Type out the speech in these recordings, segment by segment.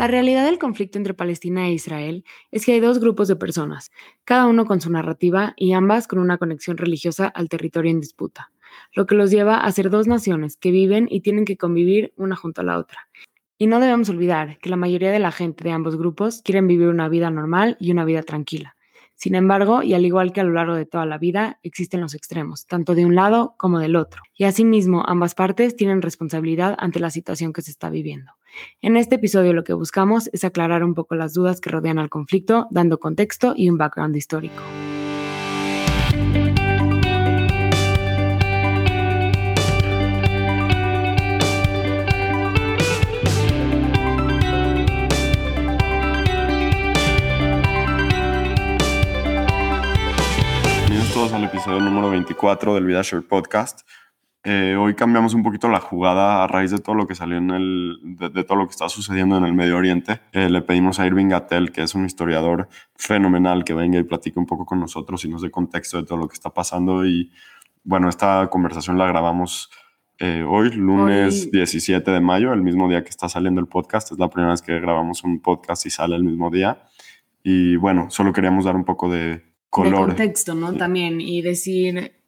La realidad del conflicto entre Palestina e Israel es que hay dos grupos de personas, cada uno con su narrativa y ambas con una conexión religiosa al territorio en disputa, lo que los lleva a ser dos naciones que viven y tienen que convivir una junto a la otra. Y no debemos olvidar que la mayoría de la gente de ambos grupos quieren vivir una vida normal y una vida tranquila. Sin embargo, y al igual que a lo largo de toda la vida, existen los extremos, tanto de un lado como del otro, y asimismo ambas partes tienen responsabilidad ante la situación que se está viviendo. En este episodio lo que buscamos es aclarar un poco las dudas que rodean al conflicto, dando contexto y un background histórico. al episodio número 24 del VidaShare Podcast. Eh, hoy cambiamos un poquito la jugada a raíz de todo lo que salió en el, de, todo lo que está sucediendo en el Medio Oriente. Eh, le pedimos a Irving Gatel, que es un historiador fenomenal, que venga y platique un poco con nosotros y nos dé contexto de todo lo que está pasando. Y bueno, esta conversación la grabamos eh, hoy, lunes 17 de mayo, el mismo día que está saliendo el podcast. Es la primera vez que grabamos un podcast y sale el mismo día. Y bueno, solo queríamos dar un poco de, de contexto, ¿no? También, y decir,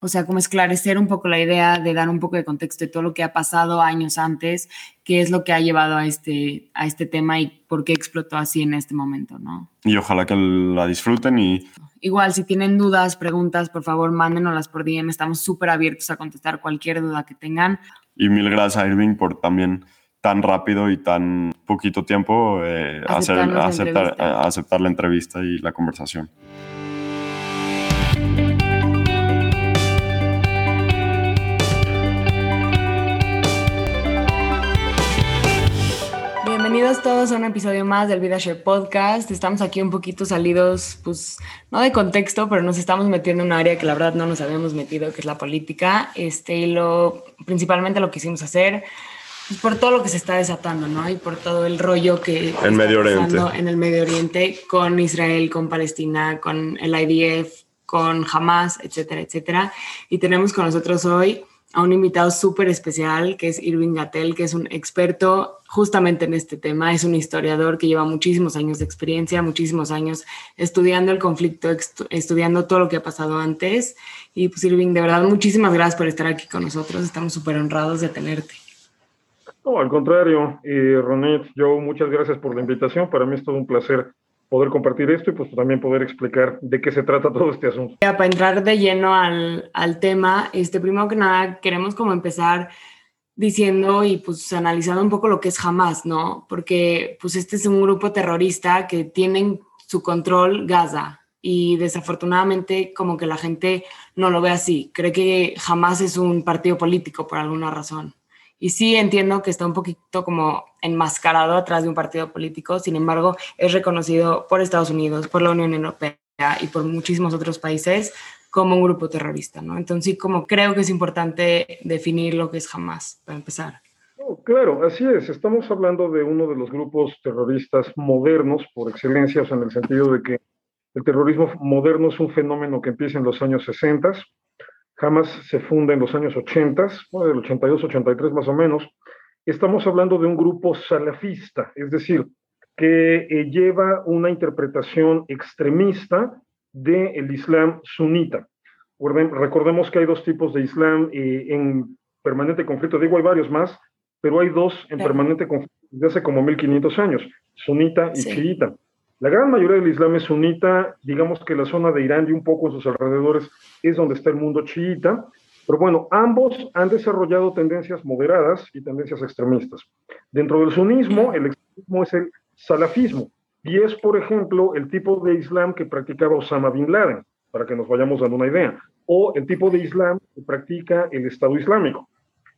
o sea, como esclarecer un poco la idea de dar un poco de contexto de todo lo que ha pasado años antes, qué es lo que ha llevado a este, a este tema y por qué explotó así en este momento, ¿no? Y ojalá que la disfruten y... Igual, si tienen dudas, preguntas, por favor, mándenoslas por DM. Estamos súper abiertos a contestar cualquier duda que tengan. Y mil gracias a Irving por también tan rápido y tan poquito tiempo eh, hacer, aceptar, aceptar la entrevista y la conversación. Bienvenidos todos a un episodio más del VidaShare Podcast. Estamos aquí un poquito salidos, pues, no de contexto, pero nos estamos metiendo en un área que la verdad no nos habíamos metido, que es la política. Este, y lo, principalmente lo quisimos hacer pues, por todo lo que se está desatando, ¿no? Y por todo el rollo que en Medio Oriente. en el Medio Oriente con Israel, con Palestina, con el IDF, con Hamas, etcétera, etcétera. Y tenemos con nosotros hoy a un invitado súper especial que es Irving Gatel, que es un experto justamente en este tema. Es un historiador que lleva muchísimos años de experiencia, muchísimos años estudiando el conflicto, estudiando todo lo que ha pasado antes. Y pues Irving, de verdad, muchísimas gracias por estar aquí con nosotros. Estamos súper honrados de tenerte. No, al contrario, y Ronet, yo muchas gracias por la invitación. Para mí es todo un placer poder compartir esto y pues también poder explicar de qué se trata todo este asunto. Ya, para entrar de lleno al, al, tema, este, primero que nada queremos como empezar diciendo y pues analizando un poco lo que es Hamas, ¿no? Porque pues este es un grupo terrorista que tienen su control Gaza y desafortunadamente como que la gente no lo ve así, cree que Hamas es un partido político por alguna razón. Y sí entiendo que está un poquito como enmascarado atrás de un partido político, sin embargo, es reconocido por Estados Unidos, por la Unión Europea y por muchísimos otros países como un grupo terrorista, ¿no? Entonces, sí, como creo que es importante definir lo que es Hamas, para empezar. claro, así es. Estamos hablando de uno de los grupos terroristas modernos por excelencia, o sea, en el sentido de que el terrorismo moderno es un fenómeno que empieza en los años 60 Hamas se funda en los años 80, bueno, del 82, 83 más o menos. Estamos hablando de un grupo salafista, es decir, que eh, lleva una interpretación extremista del Islam sunita. Recordemos que hay dos tipos de Islam eh, en permanente conflicto, digo hay varios más, pero hay dos en permanente conflicto desde hace como 1500 años, sunita y chiita. La gran mayoría del Islam es sunita, digamos que la zona de Irán y un poco en sus alrededores es donde está el mundo chiita, pero bueno, ambos han desarrollado tendencias moderadas y tendencias extremistas. Dentro del sunismo, el extremismo es el salafismo, y es, por ejemplo, el tipo de Islam que practicaba Osama Bin Laden, para que nos vayamos dando una idea, o el tipo de Islam que practica el Estado Islámico.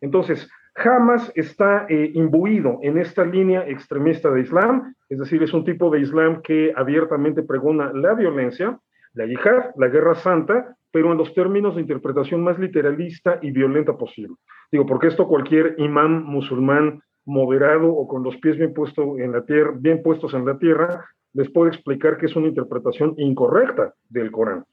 Entonces, Hamas está eh, imbuido en esta línea extremista de Islam, es decir, es un tipo de Islam que abiertamente pregona la violencia, la yihad, la guerra santa, pero en los términos de interpretación más literalista y violenta posible. Digo, porque esto cualquier imán musulmán moderado o con los pies bien, puesto en la tierra, bien puestos en la tierra les puede explicar que es una interpretación incorrecta del Corán.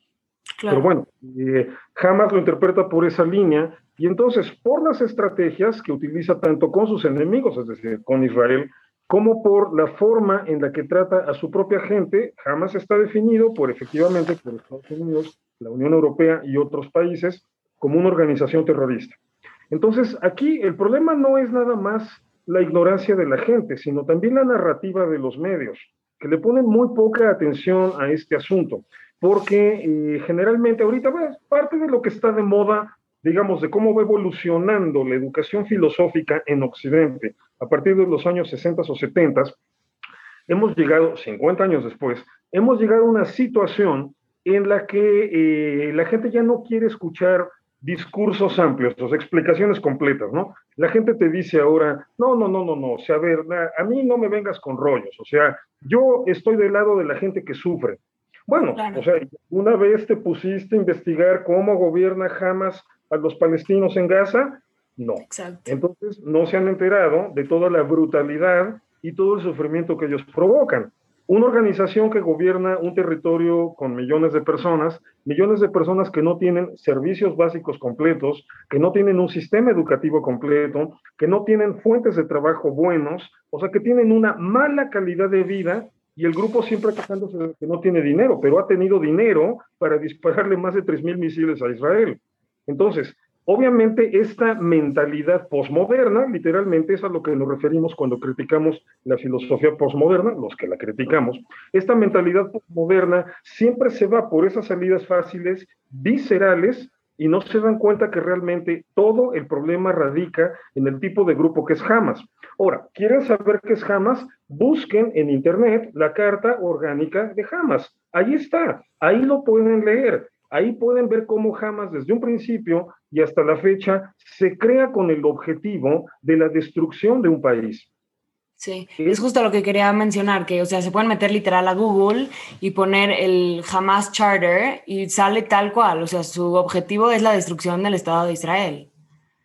Pero bueno, eh, jamás lo interpreta por esa línea y entonces por las estrategias que utiliza tanto con sus enemigos, es decir, con Israel, como por la forma en la que trata a su propia gente, jamás está definido por efectivamente por Estados Unidos, la Unión Europea y otros países como una organización terrorista. Entonces, aquí el problema no es nada más la ignorancia de la gente, sino también la narrativa de los medios, que le ponen muy poca atención a este asunto, porque eh, generalmente ahorita pues, parte de lo que está de moda, digamos, de cómo va evolucionando la educación filosófica en Occidente a partir de los años 60 o 70, hemos llegado, 50 años después, hemos llegado a una situación en la que eh, la gente ya no quiere escuchar discursos amplios, o explicaciones completas, ¿no? La gente te dice ahora, no, no, no, no, no, o sea, a ver, a mí no me vengas con rollos, o sea, yo estoy del lado de la gente que sufre. Bueno, o sea, una vez te pusiste a investigar cómo gobierna Hamas a los palestinos en Gaza, no. Exacto. Entonces, no se han enterado de toda la brutalidad y todo el sufrimiento que ellos provocan. Una organización que gobierna un territorio con millones de personas, millones de personas que no tienen servicios básicos completos, que no tienen un sistema educativo completo, que no tienen fuentes de trabajo buenos, o sea, que tienen una mala calidad de vida y el grupo siempre quejándose de que no tiene dinero, pero ha tenido dinero para dispararle más de 3.000 misiles a Israel. Entonces, Obviamente, esta mentalidad posmoderna, literalmente es a lo que nos referimos cuando criticamos la filosofía posmoderna, los que la criticamos, esta mentalidad posmoderna siempre se va por esas salidas fáciles, viscerales, y no se dan cuenta que realmente todo el problema radica en el tipo de grupo que es Hamas. Ahora, ¿quieren saber qué es Hamas? Busquen en Internet la carta orgánica de Hamas. Ahí está, ahí lo pueden leer. Ahí pueden ver cómo Hamas desde un principio y hasta la fecha se crea con el objetivo de la destrucción de un país. Sí, es justo lo que quería mencionar, que, o sea, se pueden meter literal a Google y poner el Hamas Charter y sale tal cual, o sea, su objetivo es la destrucción del Estado de Israel.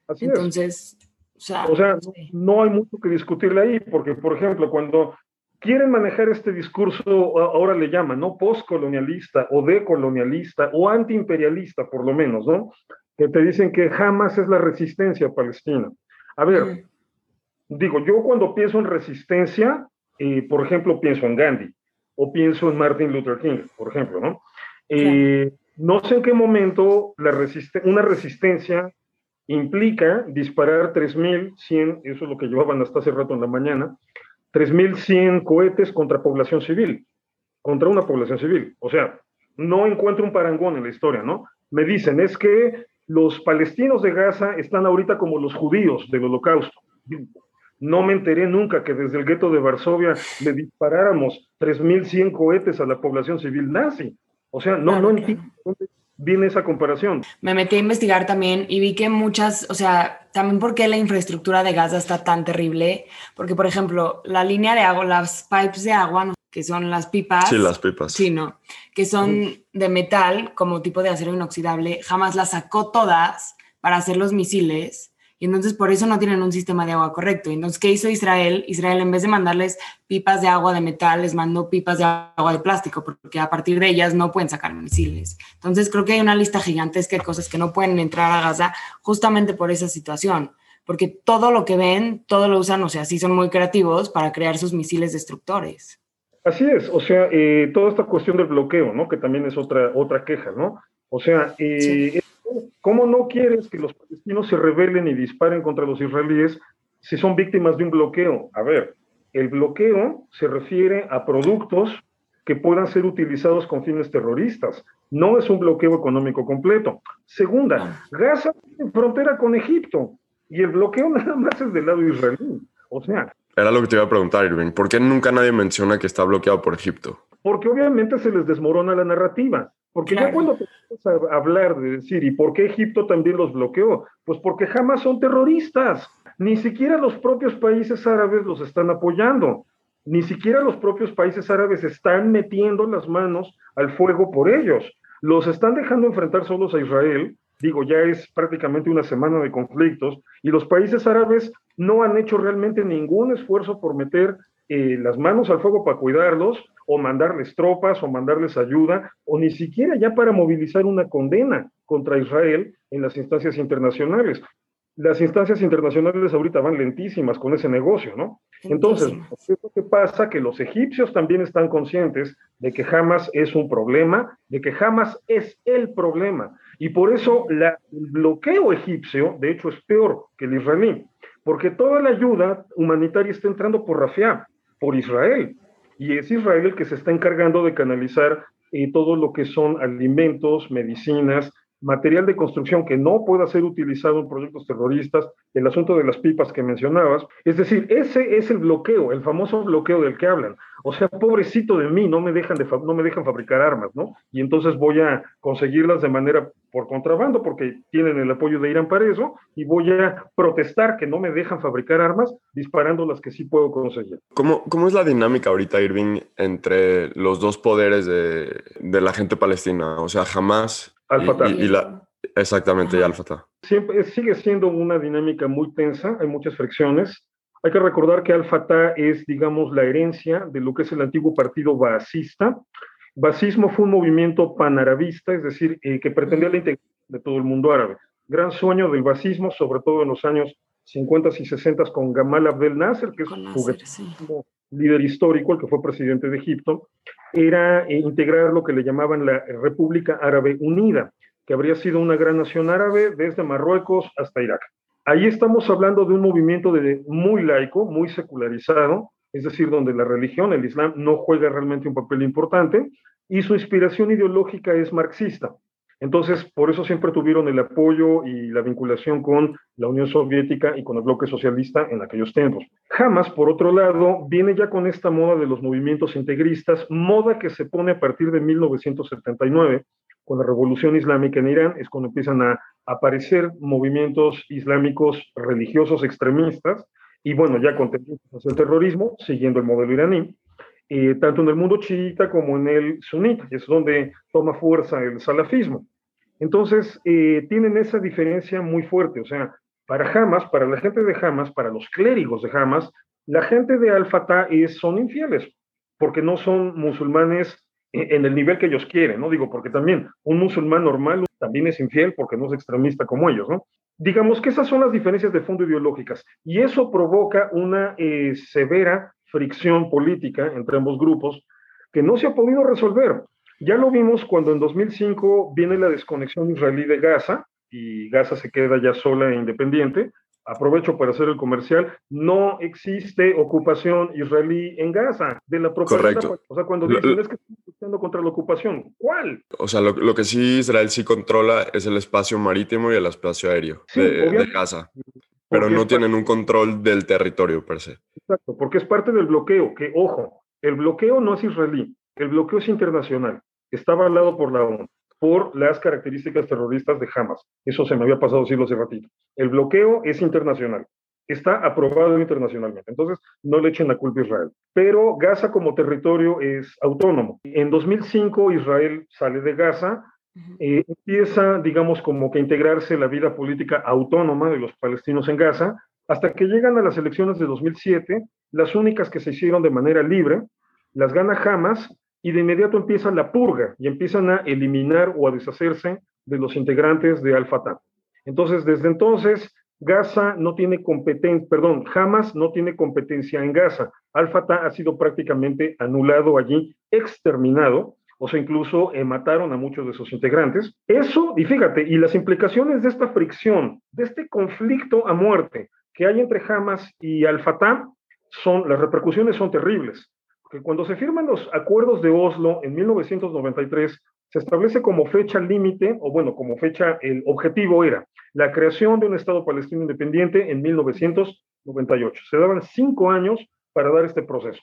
Así Entonces, o sea, o sea no hay mucho que discutirle ahí, porque, por ejemplo, cuando quieren manejar este discurso, ahora le llaman, ¿no? Postcolonialista o decolonialista o antiimperialista, por lo menos, ¿no? Que te dicen que jamás es la resistencia palestina. A ver, digo, yo cuando pienso en resistencia, eh, por ejemplo, pienso en Gandhi o pienso en Martin Luther King, por ejemplo, ¿no? Eh, no sé en qué momento la una resistencia implica disparar 3.100, eso es lo que llevaban hasta hace rato en la mañana, 3.100 cohetes contra población civil, contra una población civil. O sea, no encuentro un parangón en la historia, ¿no? Me dicen, es que los palestinos de Gaza están ahorita como los judíos del holocausto. No me enteré nunca que desde el gueto de Varsovia le disparáramos 3.100 cohetes a la población civil nazi. O sea, no, no entiendo viene esa comparación. Me metí a investigar también y vi que muchas, o sea, también porque la infraestructura de Gaza está tan terrible, porque por ejemplo, la línea de agua, las pipes de agua, que son las pipas. Sí, las pipas. Sí, no, que son de metal, como tipo de acero inoxidable, jamás las sacó todas para hacer los misiles y entonces por eso no tienen un sistema de agua correcto. Entonces, ¿qué hizo Israel? Israel en vez de mandarles pipas de agua de metal, les mandó pipas de agua de plástico, porque a partir de ellas no pueden sacar misiles. Entonces, creo que hay una lista gigantesca de cosas que no pueden entrar a Gaza justamente por esa situación, porque todo lo que ven, todo lo usan, o sea, sí son muy creativos para crear sus misiles destructores. Así es, o sea, eh, toda esta cuestión del bloqueo, ¿no? Que también es otra, otra queja, ¿no? O sea, eh, ¿Cómo no quieres que los palestinos se rebelen y disparen contra los israelíes si son víctimas de un bloqueo? A ver, el bloqueo se refiere a productos que puedan ser utilizados con fines terroristas. No es un bloqueo económico completo. Segunda, Gaza tiene frontera con Egipto y el bloqueo nada más es del lado israelí. O sea... Era lo que te iba a preguntar, Irving. ¿Por qué nunca nadie menciona que está bloqueado por Egipto? Porque obviamente se les desmorona la narrativa. Porque ya cuando te a hablar de decir, ¿y por qué Egipto también los bloqueó? Pues porque jamás son terroristas. Ni siquiera los propios países árabes los están apoyando. Ni siquiera los propios países árabes están metiendo las manos al fuego por ellos. Los están dejando enfrentar solos a Israel. Digo, ya es prácticamente una semana de conflictos y los países árabes no han hecho realmente ningún esfuerzo por meter eh, las manos al fuego para cuidarlos o mandarles tropas o mandarles ayuda o ni siquiera ya para movilizar una condena contra Israel en las instancias internacionales. las instancias internacionales ahorita van lentísimas con ese negocio, ¿no? Entonces, ¿qué pasa? Que los egipcios también están conscientes de que Hamas es un problema, de que Hamas es el problema. Y por eso el bloqueo egipcio, de hecho, es peor que el israelí, porque toda la ayuda humanitaria está entrando por Rafia, por Israel. Y es Israel el que se está encargando de canalizar eh, todo lo que son alimentos, medicinas, material de construcción que no pueda ser utilizado en proyectos terroristas, el asunto de las pipas que mencionabas. Es decir, ese es el bloqueo, el famoso bloqueo del que hablan. O sea, pobrecito de mí, no me dejan, de no me dejan fabricar armas, ¿no? Y entonces voy a conseguirlas de manera por contrabando, porque tienen el apoyo de Irán para eso, y voy a protestar que no me dejan fabricar armas disparando las que sí puedo conseguir. ¿Cómo, cómo es la dinámica ahorita, Irving, entre los dos poderes de, de la gente palestina? O sea, jamás Al-Fatah. Y, la, exactamente, y Al-Fatah. Siempre, sigue siendo una dinámica muy tensa, hay muchas fricciones. Hay que recordar que Al-Fatah es, digamos, la herencia de lo que es el antiguo partido baasista. Basismo fue un movimiento panarabista, es decir, eh, que pretendía la integración de todo el mundo árabe. Gran sueño del basismo, sobre todo en los años 50 y 60 con Gamal Abdel Nasser, que es un líder histórico, el que fue presidente de Egipto, era eh, integrar lo que le llamaban la República Árabe Unida, que habría sido una gran nación árabe desde Marruecos hasta Irak. Ahí estamos hablando de un movimiento muy laico, muy secularizado, es decir, donde la religión, el Islam, no juega realmente un papel importante, y su inspiración ideológica es marxista. Entonces, por eso siempre tuvieron el apoyo y la vinculación con la Unión Soviética y con el bloque socialista en aquellos tiempos. Hamas, por otro lado, viene ya con esta moda de los movimientos integristas, moda que se pone a partir de 1979, con la revolución islámica en Irán, es cuando empiezan a aparecer movimientos islámicos religiosos extremistas, y bueno, ya con tendencias el terrorismo, siguiendo el modelo iraní, eh, tanto en el mundo chiita como en el sunita, y es donde toma fuerza el salafismo. Entonces, eh, tienen esa diferencia muy fuerte, o sea, para Hamas, para la gente de Hamas, para los clérigos de Hamas, la gente de Al-Fatah son infieles, porque no son musulmanes en el nivel que ellos quieren, ¿no? Digo, porque también un musulmán normal también es infiel porque no es extremista como ellos, ¿no? Digamos que esas son las diferencias de fondo ideológicas y eso provoca una eh, severa fricción política entre ambos grupos que no se ha podido resolver. Ya lo vimos cuando en 2005 viene la desconexión israelí de Gaza y Gaza se queda ya sola e independiente. Aprovecho para hacer el comercial. No existe ocupación israelí en Gaza de la propia Correcto. O sea, cuando dicen es que están luchando contra la ocupación, ¿cuál? O sea, lo, lo, que sí Israel sí controla es el espacio marítimo y el espacio aéreo Sí, de, de. Gaza, pero no tienen un control del territorio per se. Exacto, porque es parte del bloqueo, que ojo, el bloqueo no es israelí, el bloqueo es internacional, está avalado por la ONU, por las características terroristas de Hamas. Eso se me había pasado decirlo hace ratito. El bloqueo es internacional, está aprobado internacionalmente, entonces no le echen la culpa a Israel. Pero Gaza como territorio es autónomo. En 2005 Israel sale de Gaza, eh, empieza, digamos, como que integrarse la vida política autónoma de los palestinos en Gaza, hasta que llegan a las elecciones de 2007, las únicas que se hicieron de manera libre, las gana Hamas y de inmediato empieza la purga y empiezan a eliminar o a deshacerse de los integrantes de Al-Fatah. Entonces, desde entonces, Gaza no tiene competencia, perdón, Hamas no tiene competencia en Gaza. Al-Fatah ha sido prácticamente anulado allí, exterminado, o sea, incluso eh, mataron a muchos de sus integrantes. Eso, y fíjate, y las implicaciones de esta fricción, de este conflicto a muerte que hay entre Hamas y Al-Fatah, son, las repercusiones son terribles. Que cuando se firman los acuerdos de Oslo en 1993, se establece como fecha límite, o bueno, como fecha, el objetivo era la creación de un Estado palestino independiente en 1998. Se daban cinco años para dar este proceso.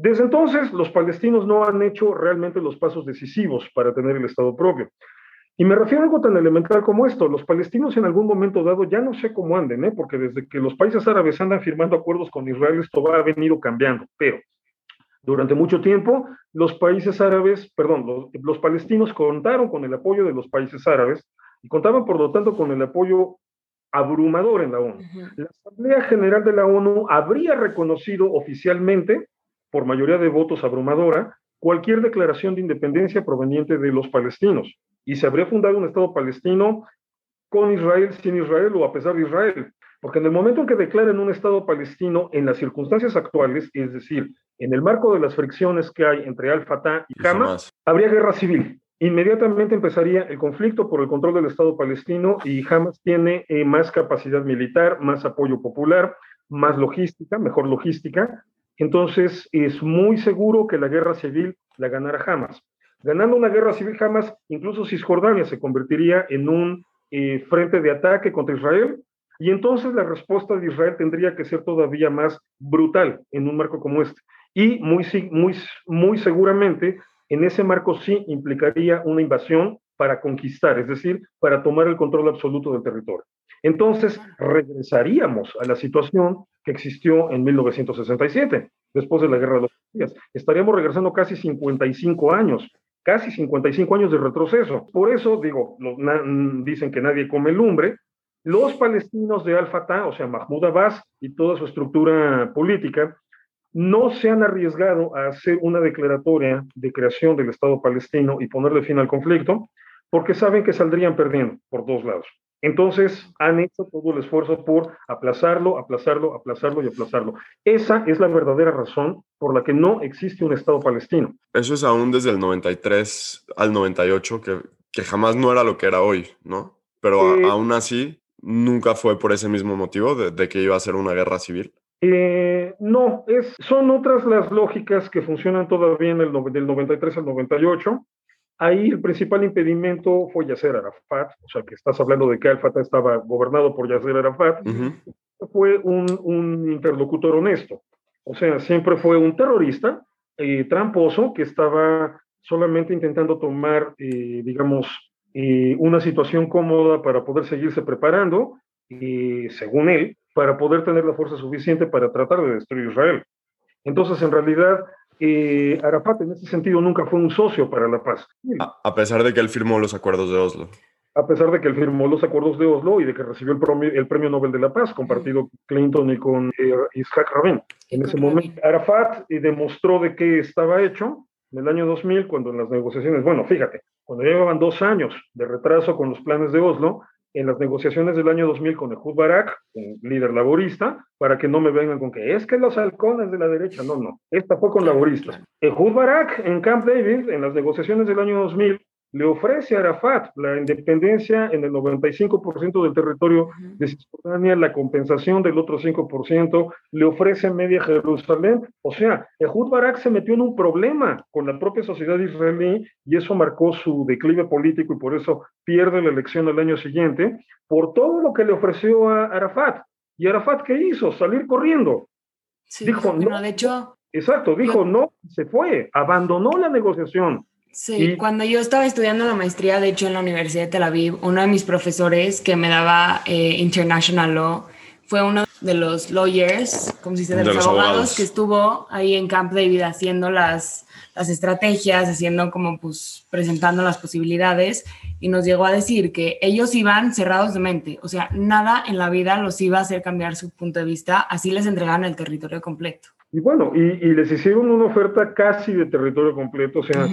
Desde entonces, los palestinos no han hecho realmente los pasos decisivos para tener el Estado propio. Y me refiero a algo tan elemental como esto. Los palestinos en algún momento dado, ya no sé cómo anden, ¿eh? porque desde que los países árabes andan firmando acuerdos con Israel, esto va, ha venido cambiando. Pero durante mucho tiempo, los países árabes, perdón, los, los palestinos contaron con el apoyo de los países árabes y contaban, por lo tanto, con el apoyo abrumador en la ONU. Uh -huh. La Asamblea General de la ONU habría reconocido oficialmente, por mayoría de votos abrumadora, cualquier declaración de independencia proveniente de los palestinos y se habría fundado un Estado palestino con Israel, sin Israel o a pesar de Israel. Porque en el momento en que declaren un Estado palestino, en las circunstancias actuales, es decir, en el marco de las fricciones que hay entre Al-Fatah y, Hamas, habría guerra civil. Inmediatamente empezaría el conflicto por el control del Estado palestino y Hamas tiene eh, más capacidad militar, más apoyo popular, más logística, mejor logística. Entonces es muy seguro que la guerra civil la ganara Hamas. Ganando una guerra civil Hamas, incluso Cisjordania se convertiría en un eh, frente de ataque contra Israel y entonces la respuesta de Israel tendría que ser todavía más brutal en un marco como este. Y muy, muy, muy seguramente en ese marco sí implicaría una invasión para conquistar, es decir, para tomar el control absoluto del territorio. Entonces regresaríamos a la situación que existió en 1967, después de la Guerra de los Días. Estaríamos regresando casi 55 años, casi 55 años de retroceso. Por eso, digo, dicen que nadie come lumbre, los palestinos de Al-Fatah, o sea, Mahmoud Abbas y toda su estructura política, no se han arriesgado a hacer una declaratoria de creación del Estado palestino y ponerle fin al conflicto, porque saben que saldrían perdiendo por dos lados. Entonces han hecho todo el esfuerzo por aplazarlo, aplazarlo, aplazarlo y aplazarlo. Esa es la verdadera razón por la que no existe un Estado palestino. Eso es aún desde el 93 al 98, que, que jamás no era lo que era hoy, ¿no? Pero eh, aún así, nunca fue por ese mismo motivo de, que iba a ser una guerra civil. Eh, no, es, son otras las lógicas que funcionan todavía en el, del 93 al 98. Ahí el principal impedimento fue Yasser Arafat, o sea que estás hablando de que Al-Fatah estaba gobernado por Yasser Arafat, fue un, interlocutor honesto, o sea, siempre fue un terrorista eh, tramposo que estaba solamente intentando tomar, eh, digamos, eh, una situación cómoda para poder seguirse preparando, y según él, para poder tener la fuerza suficiente para tratar de destruir Israel. Entonces, en realidad, eh, Arafat en ese sentido nunca fue un socio para la paz. A, pesar de que él firmó los acuerdos de Oslo. A pesar de que él firmó los acuerdos de Oslo y de que recibió el premio, el premio Nobel de la Paz, compartido con Clinton y con eh, Isaac Rabin. En ese momento, Arafat eh, demostró de qué estaba hecho en el año 2000, cuando en las negociaciones, bueno, fíjate, cuando llevaban dos años de retraso con los planes de Oslo, en las negociaciones del año 2000 con Ehud Barak, un líder laborista, para que no me vengan con que es que los halcones de la derecha, no, no, esta fue con laboristas. Ehud Barak en Camp David, en las negociaciones del año 2000, le ofrece a Arafat la independencia en el 95% del territorio de Cisjordania, la compensación del otro 5%, le ofrece media Jerusalén. O sea, Ehud Barak se metió en un problema con la propia sociedad israelí y eso marcó su declive político y por eso pierde la elección el año siguiente por todo lo que le ofreció a Arafat. ¿Y Arafat qué hizo? Salir corriendo. dijo, no, de hecho... Exacto, dijo no, se fue, abandonó la negociación Sí, cuando yo estaba estudiando la maestría, de hecho, en la Universidad de Tel Aviv, uno de mis profesores que me daba eh, International Law fue uno de los lawyers, como si se de, los, abogados, que estuvo ahí en Camp David haciendo las, las estrategias, haciendo como pues presentando las posibilidades y nos llegó a decir que ellos iban cerrados de mente, o sea, nada en la vida los iba a hacer cambiar su punto de vista, así les entregaban el territorio completo. Y bueno, y, les hicieron una oferta casi de territorio completo, o sea,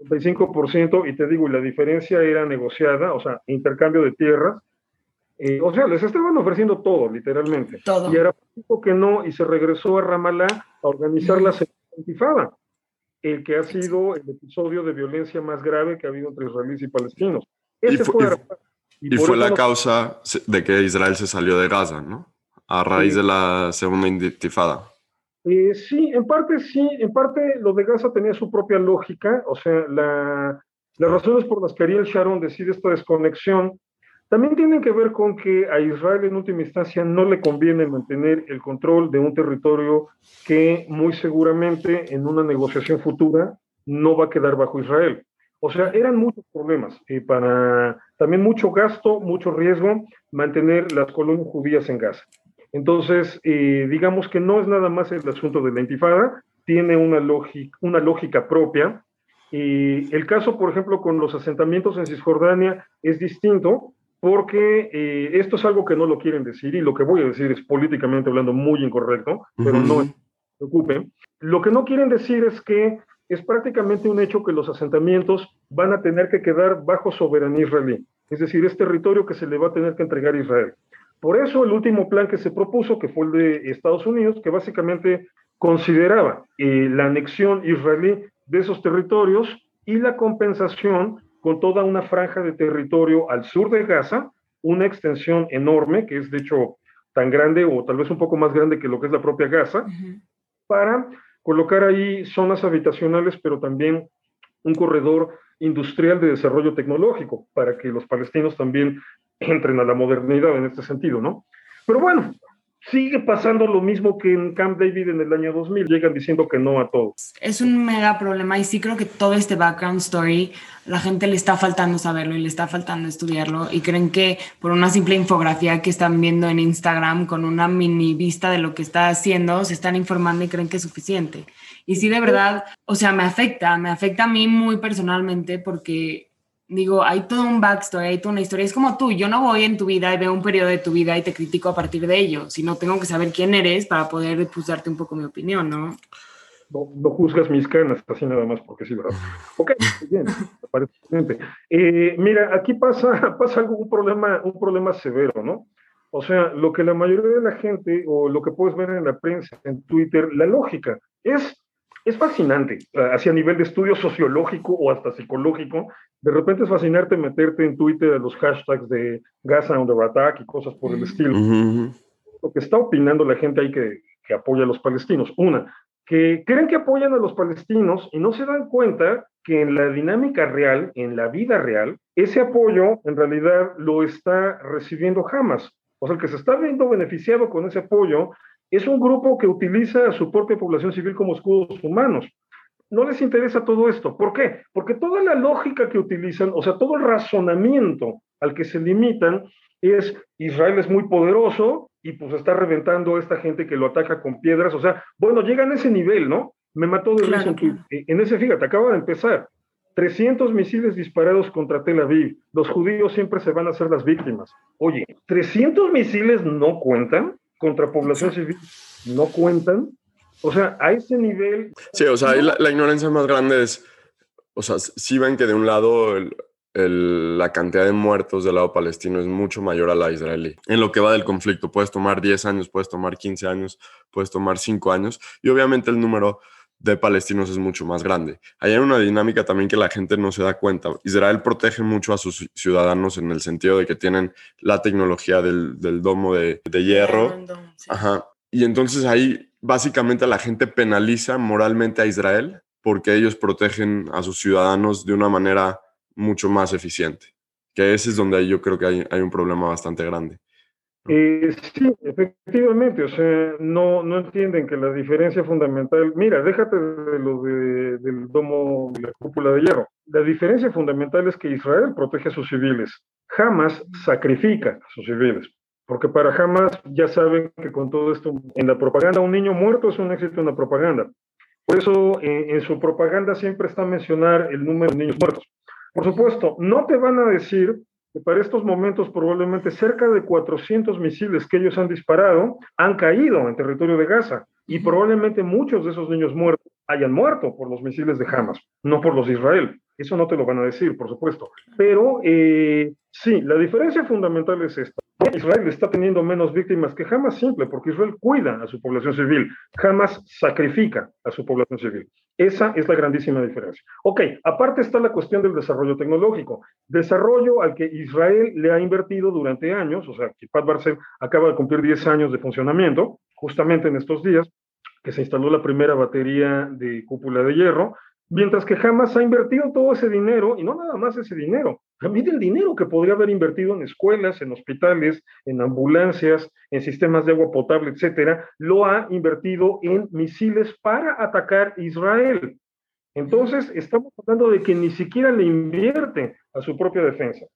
35%, y te digo, y la diferencia era negociada, o sea, intercambio de tierras. Eh, o sea, les estaban ofreciendo todo, literalmente. Todo. Y era poco que no, y se regresó a Ramallah a organizar la segunda intifada, el que ha sido el episodio de violencia más grave que ha habido entre israelíes y palestinos. Ese y fue, y, fue la causa de que Israel se salió de Gaza, ¿no? A raíz de la segunda intifada. Eh, sí, en parte sí, en parte lo de Gaza tenía su propia lógica, o sea, las razones por las que Ariel Sharon decide esta desconexión también tienen que ver con que a Israel en última instancia no le conviene mantener el control de un territorio que muy seguramente en una negociación futura no va a quedar bajo Israel. O sea, eran muchos problemas y para también mucho gasto, mucho riesgo mantener las colonias judías en Gaza. Entonces, eh, digamos que no es nada más el asunto de la intifada, tiene una, una lógica propia. Y el caso, por ejemplo, con los asentamientos en Cisjordania es distinto porque eh, esto es algo que no lo quieren decir y lo que voy a decir es políticamente hablando muy incorrecto, pero no se preocupen. Lo que no quieren decir es que es prácticamente un hecho que los asentamientos van a tener que quedar bajo soberanía israelí. es decir, es territorio que se le va a tener que entregar a Israel. Por eso el último plan que se propuso, que fue el de Estados Unidos, que básicamente consideraba eh, la anexión israelí de esos territorios y la compensación con toda una franja de territorio al sur de Gaza, una extensión enorme, que es de hecho tan grande o tal vez un poco más grande que lo que es la propia Gaza, para colocar ahí zonas habitacionales, pero también un corredor industrial de desarrollo tecnológico, para que los palestinos también entren a la modernidad en este sentido, ¿no? Pero bueno, sigue pasando lo mismo que en Camp David en el año 2000, llegan diciendo que no a todo. Es un mega problema y sí creo que todo este background story, la gente le está faltando saberlo y le está faltando estudiarlo y creen que por una simple infografía que están viendo en Instagram con una mini vista de lo que está haciendo, se están informando y creen que es suficiente. Y sí, de verdad, o sea, me afecta, me afecta a mí muy personalmente porque digo, hay todo un backstory, hay toda una historia. Es como tú, yo no voy en tu vida y veo un periodo de tu vida y te critico a partir de ello, sino tengo que saber quién eres para poder pues, darte un poco mi opinión, ¿no? No, juzgas mis canas, así nada más porque sí, ¿verdad? Ok, bien, me parece excelente. Eh, mira, aquí pasa, pasa algo, problema, un problema severo, ¿no? O sea, lo que la mayoría de la gente, o lo que puedes ver en la prensa, en Twitter, la lógica, es es fascinante, hacia nivel de estudio sociológico o hasta psicológico. De repente es fascinante meterte en Twitter a los hashtags de Gaza under attack y cosas por el estilo. Lo que está opinando la gente ahí que, que apoya a los palestinos. Una, que creen que apoyan a los palestinos y no se dan cuenta que en la dinámica real, en la vida real, ese apoyo en realidad lo está recibiendo Hamas. O sea, el que se está viendo beneficiado con ese apoyo es un grupo que utiliza a su propia población civil como escudos humanos. No les interesa todo esto. ¿Por qué? Porque toda la lógica que utilizan, o sea, todo el razonamiento al que se limitan es Israel es muy poderoso y pues está reventando a esta gente que lo ataca con piedras. O sea, bueno, llegan a ese nivel, ¿no? Me mató de claro, En ese, fíjate, acaba de empezar. 300 misiles disparados contra Tel Aviv. Los judíos siempre se van a hacer las víctimas. Oye, ¿300 misiles no cuentan? Contra población civil no cuentan. O sea, a ese nivel... Sí, o sea, la, ignorancia más grande es, o sea, si ven que de un lado la cantidad de muertos del lado palestino es mucho mayor a la israelí. En lo que va del conflicto, puedes tomar 10 años, puedes tomar 15 años, puedes tomar 5 años, y obviamente el número de palestinos es mucho más grande. Hay una dinámica también que la gente no se da cuenta. Israel protege mucho a sus ciudadanos en el sentido de que tienen la tecnología del, domo de, hierro. Ajá. Y entonces ahí básicamente la gente penaliza moralmente a Israel porque ellos protegen a sus ciudadanos de una manera mucho más eficiente. Que ese es donde yo creo que hay, hay un problema bastante grande. Eh, sí, efectivamente, o sea, no, no entienden que la diferencia fundamental, mira, déjate de lo del domo, de la cúpula de hierro, la diferencia fundamental es que Israel protege a sus civiles, jamás sacrifica a sus civiles, porque para jamás ya saben que con todo esto, en la propaganda, un niño muerto es un éxito en la propaganda. Por eso en, en su propaganda siempre está mencionar el número de niños muertos. Por supuesto, no te van a decir para estos momentos probablemente cerca de 400 misiles que ellos han disparado han caído en territorio de Gaza y probablemente muchos de esos niños muertos hayan muerto por los misiles de Hamas, no por los de Israel. Eso no te lo van a decir, por supuesto. Pero eh, sí, la diferencia fundamental es esta. Israel está teniendo menos víctimas que jamás simple, porque Israel cuida a su población civil, jamás sacrifica a su población civil. Esa es la grandísima diferencia. Ok, aparte está la cuestión del desarrollo tecnológico, desarrollo al que Israel le ha invertido durante años, o sea, Kipat Barcel acaba de cumplir 10 años de funcionamiento, justamente en estos días, que se instaló la primera batería de cúpula de hierro, Mientras que jamás ha invertido todo ese dinero, y no nada más ese dinero, también el dinero que podría haber invertido en escuelas, en hospitales, en ambulancias, en sistemas de agua potable, etcétera, lo ha invertido en misiles para atacar Israel. Entonces, estamos hablando de que ni siquiera le invierte a su propia defensa.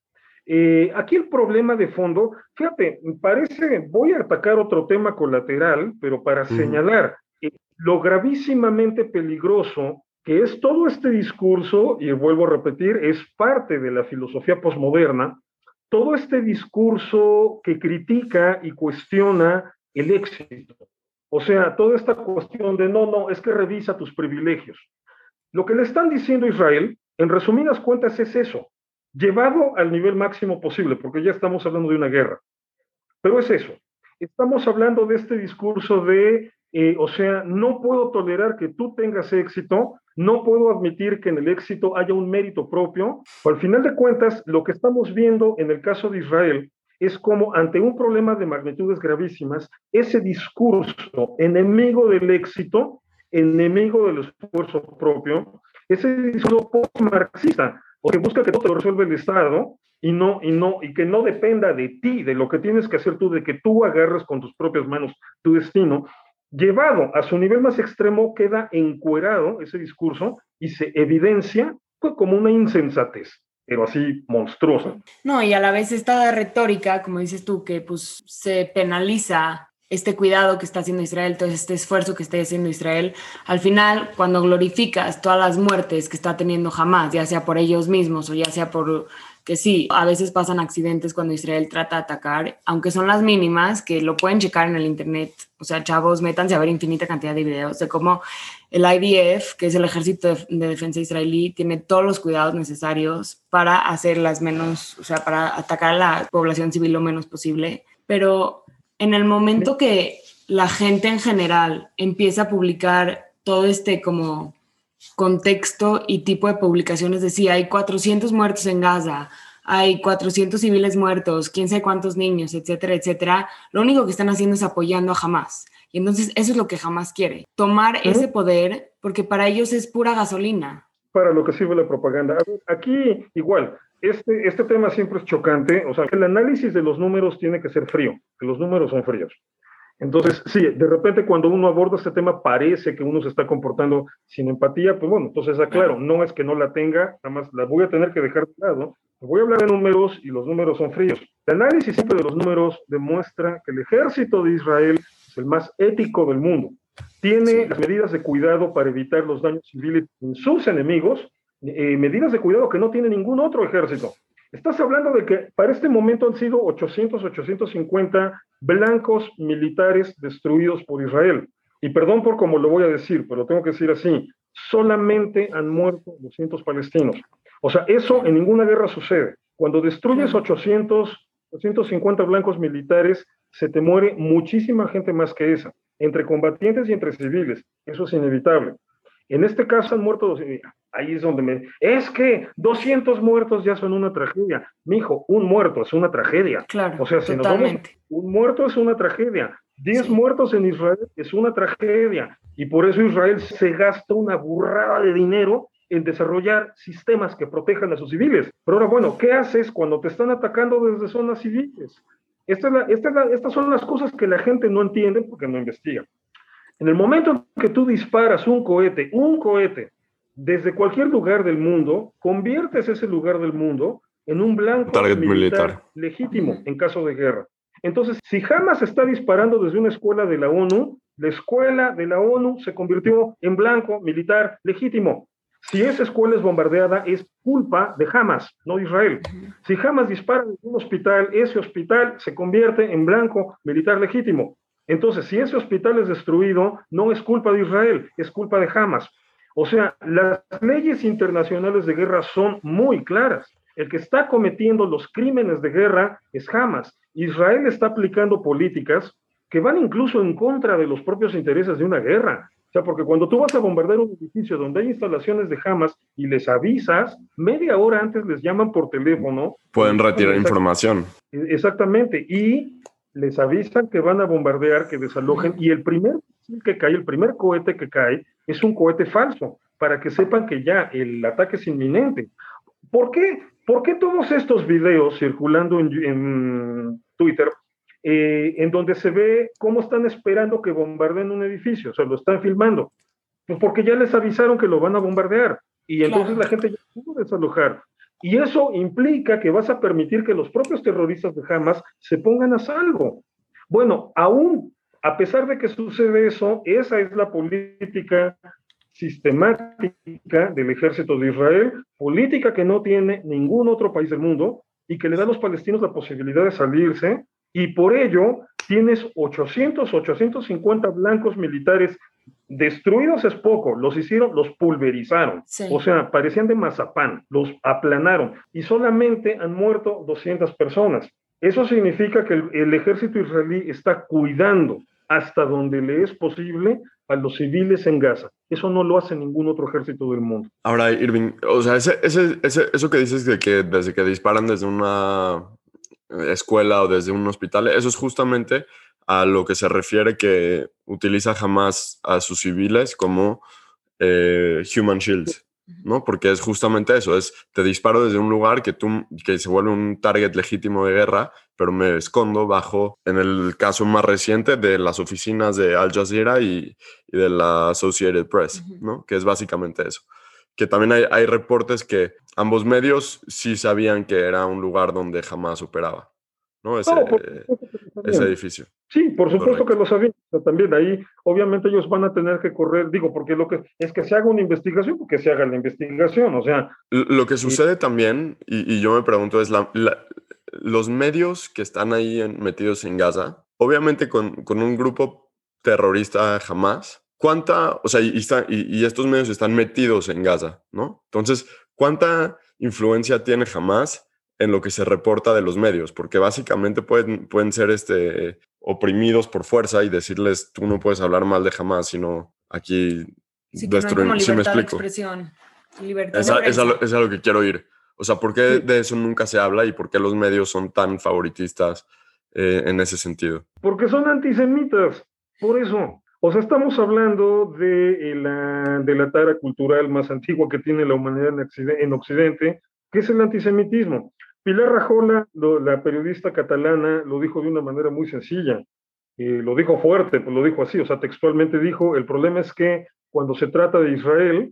Eh, aquí el problema de fondo, fíjate, parece, voy a atacar otro tema colateral, pero para señalar eh, lo gravísimamente peligroso que es todo este discurso, y vuelvo a repetir, es parte de la filosofía posmoderna, todo este discurso que critica y cuestiona el éxito. O sea, toda esta cuestión de no, no, es que revisa tus privilegios. Lo que le están diciendo Israel, en resumidas cuentas, es eso. llevado al nivel máximo posible, porque ya estamos hablando de una guerra. Pero es eso, estamos hablando de este discurso de, eh, o sea, no puedo tolerar que tú tengas éxito, no puedo admitir que en el éxito haya un mérito propio. Al final de cuentas, lo que estamos viendo en el caso de Israel es como ante un problema de magnitudes gravísimas, ese discurso enemigo del éxito, enemigo del esfuerzo propio, ese discurso post-marxista, o que busca que todo lo resuelva el Estado y no, y no, y que no dependa de ti, de lo que tienes que hacer tú, de que tú agarres con tus propias manos tu destino, llevado a su nivel más extremo, queda encuerado ese discurso y se evidencia como una insensatez pero así monstruosa. No, y a la vez esta retórica, como dices tú, que pues se penaliza este cuidado que está haciendo Israel, todo este esfuerzo que está haciendo Israel, al final, cuando glorificas todas las muertes que está teniendo jamás, ya sea por ellos mismos o ya sea por que sí, a veces pasan accidentes cuando Israel trata de atacar, aunque son las mínimas, que lo pueden checar en el internet. O sea, chavos, métanse a ver infinita cantidad de videos de cómo el IDF, que es el Ejército de, Defensa Israelí, tiene todos los cuidados necesarios para hacer las menos, o sea, para atacar a la población civil lo menos posible. Pero en el momento que la gente en general empieza a publicar todo este como contexto y tipo de publicaciones decía, hay 400 muertos en Gaza, hay 400 civiles muertos, quién sabe cuántos niños, etcétera, etcétera, lo único que están haciendo es apoyando a Hamas. Y entonces eso es lo que Hamas quiere, tomar ese poder porque para ellos es pura gasolina. Para lo que sirve la propaganda. Aquí igual, este, este tema siempre es chocante, o sea, el análisis de los números tiene que ser frío, que los números son fríos. Entonces, sí, de repente cuando uno aborda este tema parece que uno se está comportando sin empatía, pues bueno, entonces aclaro, no es que no la tenga, nada más la voy a tener que dejar de lado. Voy a hablar de números y los números son fríos. El análisis siempre de los números demuestra que el ejército de Israel es el más ético del mundo. Tiene las medidas de cuidado para evitar los daños civiles en sus enemigos, eh, medidas de cuidado que no tiene ningún otro ejército. Estás hablando de que para este momento han sido 800, 850 blancos militares destruidos por Israel. Y perdón por cómo lo voy a decir, pero tengo que decir así, solamente han muerto 200 palestinos. O sea, eso en ninguna guerra sucede. Cuando destruyes 800, 850 blancos militares, se te muere muchísima gente más que esa, entre combatientes y entre civiles. Eso es inevitable. En este caso han muerto, ahí es donde me... Es que 200 muertos ya son una tragedia. Mijo, un muerto es una tragedia. Claro, o sea, si totalmente. un muerto es una tragedia. 10 muertos en Israel es una tragedia. Y por eso Israel se gasta una burrada de dinero en desarrollar sistemas que protejan a sus civiles. Pero ahora, bueno, ¿qué haces cuando te están atacando desde zonas civiles? Esta estas son las cosas que la gente no entiende porque no investiga. En el momento en que tú disparas un cohete, un cohete, desde cualquier lugar del mundo, conviertes ese lugar del mundo en un blanco militar, legítimo en caso de guerra. Entonces, si Hamas está disparando desde una escuela de la ONU, la escuela de la ONU se convirtió en blanco militar legítimo. Si esa escuela es bombardeada, es culpa de Hamas, no de Israel. Si Hamas dispara en un hospital, ese hospital se convierte en blanco militar legítimo. Entonces, si ese hospital es destruido, no es culpa de Israel, es culpa de Hamas. O sea, las leyes internacionales de guerra son muy claras. El que está cometiendo los crímenes de guerra es Hamas. Israel está aplicando políticas que van incluso en contra de los propios intereses de una guerra. O sea, porque cuando tú vas a bombardear un edificio donde hay instalaciones de Hamas y les avisas, media hora antes les llaman por teléfono. Pueden retirar información. Exactamente. Y les avisan que van a bombardear, que desalojen, y el primer que cae, el primer cohete que cae, es un cohete falso, para que sepan que ya el ataque es inminente. ¿Por qué? ¿Por qué todos estos videos circulando en, Twitter, eh, en donde se ve cómo están esperando que bombardeen un edificio? O sea, lo están filmando. Pues porque ya les avisaron que lo van a bombardear. Y entonces la gente ya pudo desalojar. Y eso implica que vas a permitir que los propios terroristas de Hamas se pongan a salvo. Bueno, aún a pesar de que sucede eso, esa es la política sistemática del ejército de Israel, política que no tiene ningún otro país del mundo y que le da a los palestinos la posibilidad de salirse, y por ello tienes 800, 850 blancos militares destruidos es poco, los hicieron, los pulverizaron. O sea, parecían de mazapán, los aplanaron y solamente han muerto 200 personas. Eso significa que el, ejército israelí está cuidando hasta donde le es posible a los civiles en Gaza. Eso no lo hace ningún otro ejército del mundo. Ahora, Irving, o sea, ese, ese, eso que dices de que desde que disparan desde una escuela o desde un hospital, eso es justamente a lo que se refiere que utiliza jamás a sus civiles como eh, human shields, ¿no? Porque es justamente eso, es te disparo desde un lugar que, tú, que se vuelve un target legítimo de guerra, pero me escondo bajo, en el caso más reciente, de las oficinas de Al Jazeera y, de la Associated Press, ¿no? Que es básicamente eso. Que también hay, hay reportes que ambos medios sí sabían que era un lugar donde jamás operaba. ¿No? Ese, ese edificio. Sí, por supuesto que lo sabían. También ahí, obviamente, ellos van a tener que correr, digo, porque lo que es que se haga una investigación, porque se haga la investigación, o sea. Lo que sucede también, y, yo me pregunto, es la, los medios que están ahí metidos en Gaza, obviamente con, con un grupo terrorista jamás, ¿cuánta, o sea, y, y, estos medios están metidos en Gaza, ¿no? Entonces, ¿cuánta influencia tiene jamás en lo que se reporta de los medios, porque básicamente pueden, pueden ser este, oprimidos por fuerza y decirles, tú no puedes hablar mal de jamás, sino aquí sí, destruir. ¿Sí me explico? expresión, libertad es, es, a lo, es, lo, que quiero oír. O sea, ¿por qué de eso nunca se habla y por qué los medios son tan favoritistas eh, en ese sentido? Porque son antisemitas, por eso. O sea, estamos hablando de la, de la tara cultural más antigua que tiene la humanidad en Occidente, que es el antisemitismo. Pilar Rajola, la periodista catalana, lo dijo de una manera muy sencilla, lo dijo fuerte, pues lo dijo así, o sea, textualmente dijo, el problema es que cuando se trata de Israel,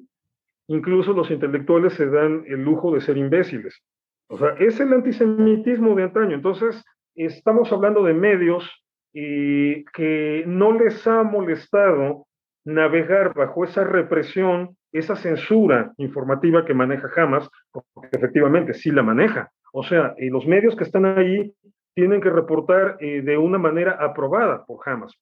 incluso los intelectuales se dan el lujo de ser imbéciles. O sea, es el antisemitismo de antaño. Entonces, estamos hablando de medios que no les ha molestado navegar bajo esa represión esa censura informativa que maneja Hamas, porque efectivamente sí la maneja. O sea, eh, los medios que están ahí tienen que reportar eh, de una manera aprobada por Hamas.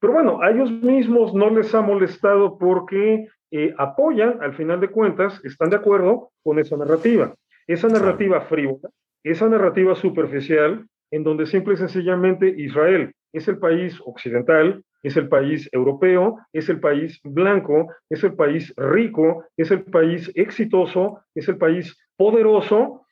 Pero bueno, a ellos mismos no les ha molestado porque eh, apoyan, al final de cuentas, están de acuerdo con esa narrativa. Esa narrativa frívola, esa narrativa superficial, en donde simple y sencillamente Israel es el país occidental es el país europeo, es el país blanco, es el país rico, es el país exitoso, es el país poderoso,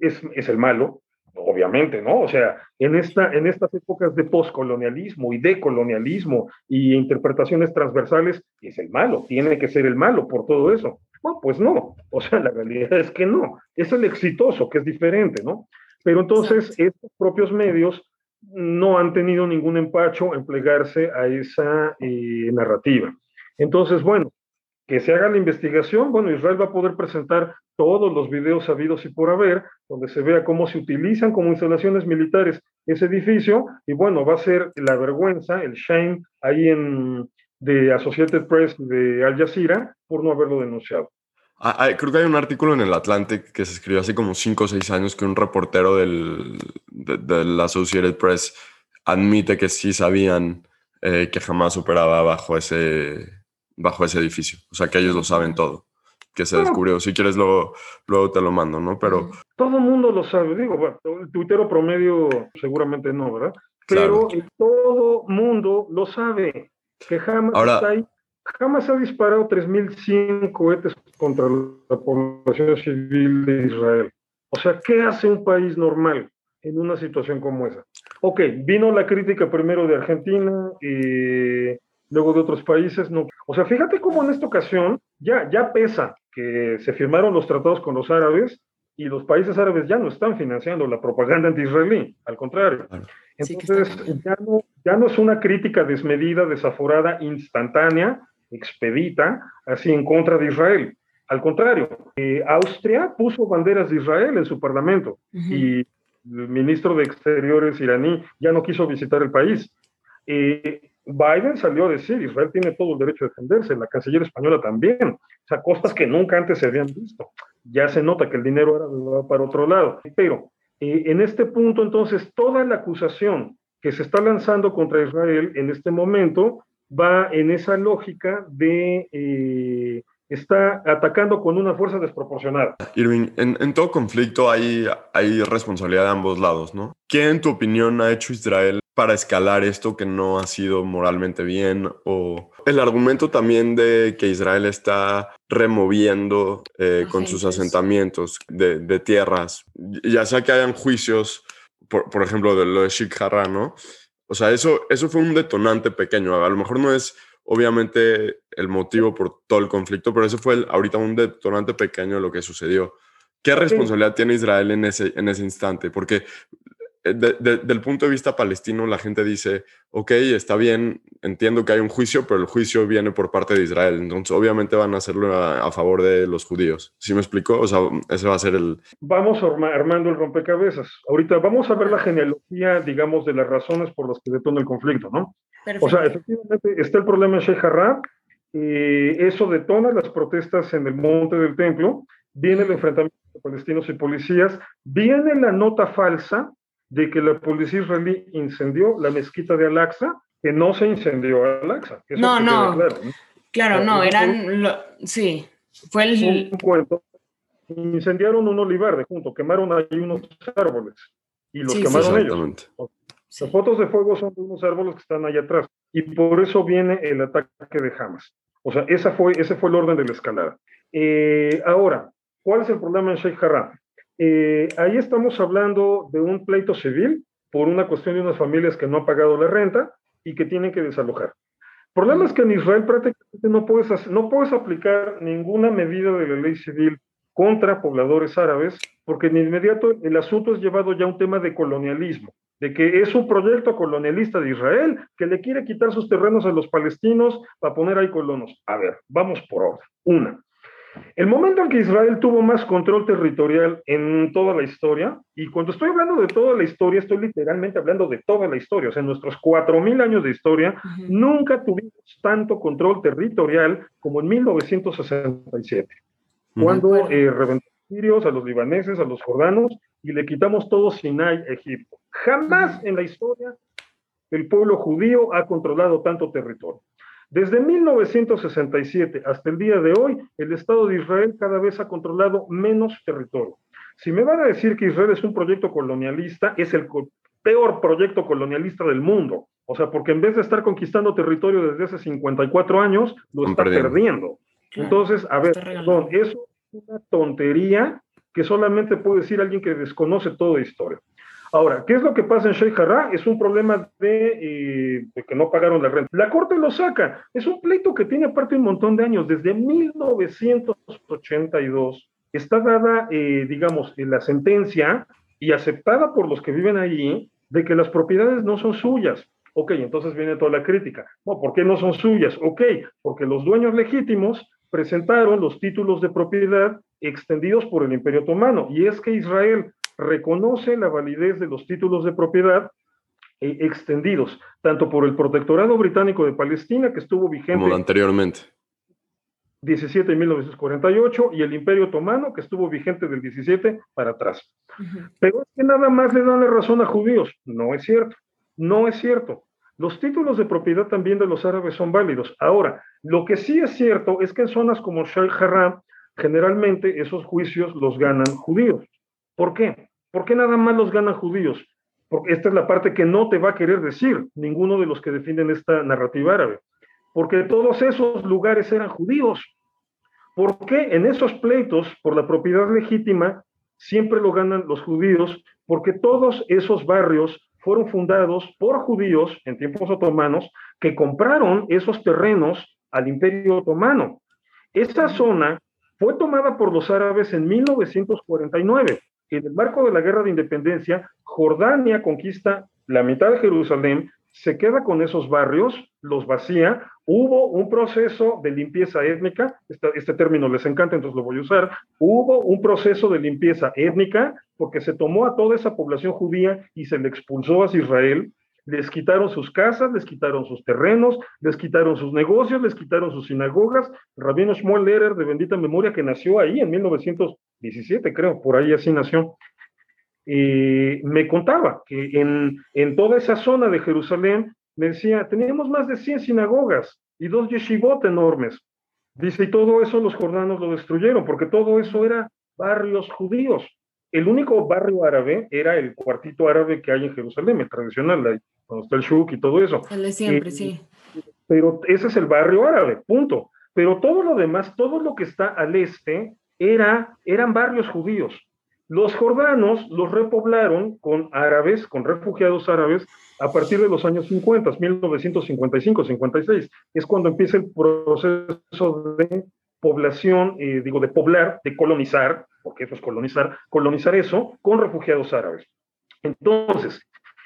es, es el malo, obviamente, ¿no? O sea, en, esta, en estas épocas de poscolonialismo y decolonialismo y interpretaciones transversales, es el malo, tiene que ser el malo por todo eso. Bueno, pues no, o sea, la realidad es que no, es el exitoso, que es diferente, ¿no? Pero entonces estos propios medios no han tenido ningún empacho en plegarse a esa eh, narrativa. Entonces, bueno, que se haga la investigación, bueno, Israel va a poder presentar todos los videos sabidos y por haber, donde se vea cómo se utilizan como instalaciones militares ese edificio, y bueno, va a ser la vergüenza, el shame ahí en de Associated Press de Al Jazeera por no haberlo denunciado. Ah, creo que hay un artículo en el Atlantic que se escribió hace como 5 o 6 años que un reportero del, de, la Associated Press admite que sí sabían eh, que jamás operaba bajo ese, bajo ese edificio. O sea, que ellos lo saben todo, que se descubrió. Si quieres, luego, luego te lo mando, ¿no? Pero... Todo el mundo lo sabe. Digo, el tuitero promedio seguramente no, ¿verdad? Pero todo mundo lo sabe, que jamás está ahí Jamás ha disparado 3.100 cohetes contra la población civil de Israel. O sea, ¿qué hace un país normal en una situación como esa? Ok, vino la crítica primero de Argentina y luego de otros países. No. O sea, fíjate cómo en esta ocasión ya, ya pesa que se firmaron los tratados con los árabes y los países árabes ya no están financiando la propaganda anti-israelí, al contrario. Entonces, ya, no, ya no es una crítica desmedida, desaforada, instantánea, expedita así en contra de Israel. Al contrario, eh, Austria puso banderas de Israel en su parlamento y el ministro de Exteriores iraní ya no quiso visitar el país. Eh, Biden salió a decir, Israel tiene todo el derecho a defenderse, la canciller española también, o sea, costas que nunca antes se habían visto. Ya se nota que el dinero era para otro lado. Pero eh, en este punto, entonces, toda la acusación que se está lanzando contra Israel en este momento va en esa lógica de eh, está atacando con una fuerza desproporcionada. Irving, en, todo conflicto hay, hay responsabilidad de ambos lados, ¿no? ¿Qué en tu opinión ha hecho Israel para escalar esto que no ha sido moralmente bien? O el argumento también de que Israel está removiendo eh, con sus asentamientos de, tierras, ya sea que hayan juicios, por, por ejemplo, de lo de Sheikh ¿no? O sea, eso, eso fue un detonante pequeño. A lo mejor no es obviamente el motivo por todo el conflicto, pero eso fue ahorita un detonante pequeño de lo que sucedió. ¿Qué responsabilidad tiene Israel en ese, en ese instante? Porque eh, del punto de vista palestino, la gente dice, ok, está bien, entiendo que hay un juicio, pero el juicio viene por parte de Israel. Entonces, obviamente van a hacerlo a, favor de los judíos. ¿Sí me explico? O sea, ese va a ser el... Vamos armando el rompecabezas. Ahorita vamos a ver la genealogía, digamos, de las razones por las que detona el conflicto, ¿no? O sea, efectivamente está el problema en Sheikh Jarrah, y eso detona las protestas en el monte del templo, viene el enfrentamiento de palestinos y policías, viene la nota falsa de que la policía israelí incendió la mezquita de Al-Aqsa, que no se incendió Al-Aqsa. No, no, claro, ¿no? Claro, no, eran, sí, fue el... Un cuento. Incendiaron un olivar de junto, quemaron ahí unos árboles y los quemaron ellos. Las fotos de fuego son de unos árboles que están ahí atrás y por eso viene el ataque de Hamas. O sea, esa fue, ese fue el orden de la escalada. Eh, ahora, ¿cuál es el problema en Sheikh Jarrah? Eh, ahí estamos hablando de un pleito civil por una cuestión de unas familias que no han pagado la renta y que tienen que desalojar. El problema es que en Israel prácticamente no puedes, no puedes aplicar ninguna medida de la ley civil contra pobladores árabes, porque en inmediato el asunto es llevado ya a un tema de colonialismo, de que es un proyecto colonialista de Israel que le quiere quitar sus terrenos a los palestinos para poner ahí colonos. A ver, vamos por orden. Una, el momento en que Israel tuvo más control territorial en toda la historia, y cuando estoy hablando de toda la historia, estoy literalmente hablando de toda la historia, o sea, en nuestros 4.000 años de historia, nunca tuvimos tanto control territorial como en 1967 cuando eh, reventó a los sirios, a los libaneses, a los jordanos y le quitamos todo Sinai, Egipto. Jamás en la historia el pueblo judío ha controlado tanto territorio. Desde 1967 hasta el día de hoy, el Estado de Israel cada vez ha controlado menos territorio. Si me van a decir que Israel es un proyecto colonialista, es el peor proyecto colonialista del mundo. O sea, porque en vez de estar conquistando territorio desde hace 54 años, lo está perdiendo. Entonces, a ver, perdón, eso es una tontería que solamente puede decir alguien que desconoce toda historia. Ahora, ¿qué es lo que pasa en Sheikh Jarrah? Es un problema de, eh, de, que no pagaron la renta. La corte lo saca. Es un pleito que tiene aparte un montón de años. Desde 1982 está dada, eh, digamos, la sentencia y aceptada por los que viven allí de que las propiedades no son suyas. Ok, entonces viene toda la crítica. No, ¿por qué no son suyas? Ok, porque los dueños legítimos presentaron los títulos de propiedad extendidos por el Imperio Otomano. Y es que Israel reconoce la validez de los títulos de propiedad eh, extendidos, tanto por el Protectorado Británico de Palestina, que estuvo vigente. Como anteriormente. 17 de 1948 y el Imperio Otomano, que estuvo vigente del 17 para atrás. Pero es que nada más le dan la razón a judíos. No es cierto. No es cierto. Los títulos de propiedad también de los árabes son válidos. Ahora, lo que sí es cierto es que en zonas como Sheikh Jarrah, generalmente esos juicios los ganan judíos. ¿Por qué? ¿Por qué nada más los ganan judíos? Porque esta es la parte que no te va a querer decir ninguno de los que defienden esta narrativa árabe. Porque todos esos lugares eran judíos. ¿Por qué en esos pleitos por la propiedad legítima siempre lo ganan los judíos? Porque todos esos barrios fueron fundados por judíos en tiempos otomanos que compraron esos terrenos al imperio otomano. Esa zona fue tomada por los árabes en 1949. En el marco de la guerra de independencia, Jordania conquista la mitad de Jerusalén, se queda con esos barrios, los vacía, hubo un proceso de limpieza étnica, este, término les encanta, entonces lo voy a usar, hubo un proceso de limpieza étnica porque se tomó a toda esa población judía y se le expulsó hacia Israel, les quitaron sus casas, les quitaron sus terrenos, les quitaron sus negocios, les quitaron sus sinagogas. Rabino Shmuel Lehrer, de bendita memoria, que nació ahí en 1917, creo, por ahí así nació, me contaba que en, en toda esa zona de Jerusalén me decía, teníamos más de 100 sinagogas y dos yeshivot enormes. Dice, y todo eso los jordanos lo destruyeron, porque todo eso era barrios judíos. El único barrio árabe era el cuartito árabe que hay en Jerusalén, el tradicional, donde está el shuk y todo eso. El de siempre, eh, sí. Pero ese es el barrio árabe, punto. Pero todo lo demás, todo lo que está al este, era, eran barrios judíos. Los jordanos los repoblaron con árabes, con refugiados árabes, a partir de los años 50, 1955-56. Es cuando empieza el proceso de población, eh, digo, de poblar, de colonizar, porque eso es colonizar, colonizar eso con refugiados árabes. Entonces,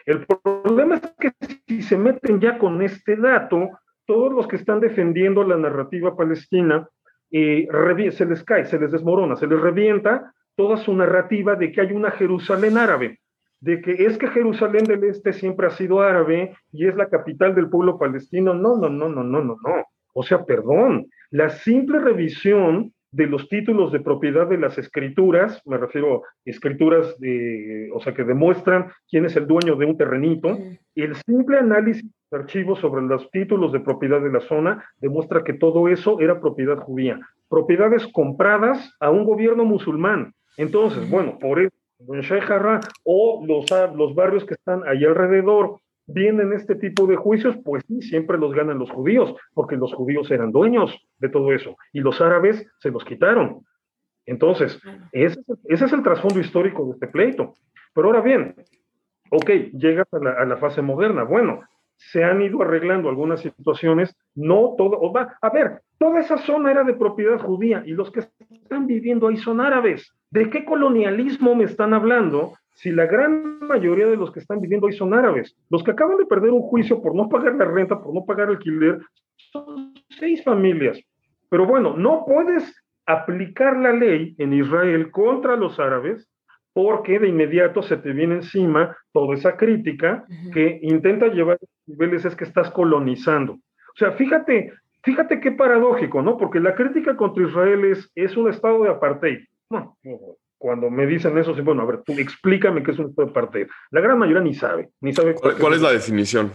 el problema es que si se meten ya con este dato, todos los que están defendiendo la narrativa palestina, se les cae, se les desmorona, se les revienta toda su narrativa de que hay una Jerusalén árabe, de que es que Jerusalén del Este siempre ha sido árabe y es la capital del pueblo palestino. No, no, no, no, no, no, no. O sea, perdón, la simple revisión de los títulos de propiedad de las escrituras, me refiero a escrituras de, o sea, que demuestran quién es el dueño de un terrenito, el simple análisis de archivos sobre los títulos de propiedad de la zona demuestra que todo eso era propiedad judía, propiedades compradas a un gobierno musulmán. Entonces, bueno, por eso, en o los, los barrios que están ahí alrededor, vienen este tipo de juicios, pues sí, siempre los ganan los judíos, porque los judíos eran dueños de todo eso y los árabes se los quitaron. Entonces, ese, es el trasfondo histórico de este pleito. Pero ahora bien, ok, llegas a la, a la, fase moderna. Bueno, se han ido arreglando algunas situaciones, no todo, va, a ver, toda esa zona era de propiedad judía y los que están viviendo ahí son árabes. ¿De qué colonialismo me están hablando si la gran mayoría de los que están viviendo ahí son árabes? Los que acaban de perder un juicio por no pagar la renta, por no pagar alquiler, son seis familias. Pero bueno, no puedes aplicar la ley en Israel contra los árabes porque de inmediato se te viene encima toda esa crítica que intenta llevar a niveles es que estás colonizando. O sea, fíjate, fíjate qué paradójico, ¿no? Porque la crítica contra Israel es, es un estado de apartheid. No, cuando me dicen eso, sí, bueno, a ver, tú explícame qué es un estado de apartheid. La gran mayoría ni sabe, ni sabe. ¿Cuál, es la definición?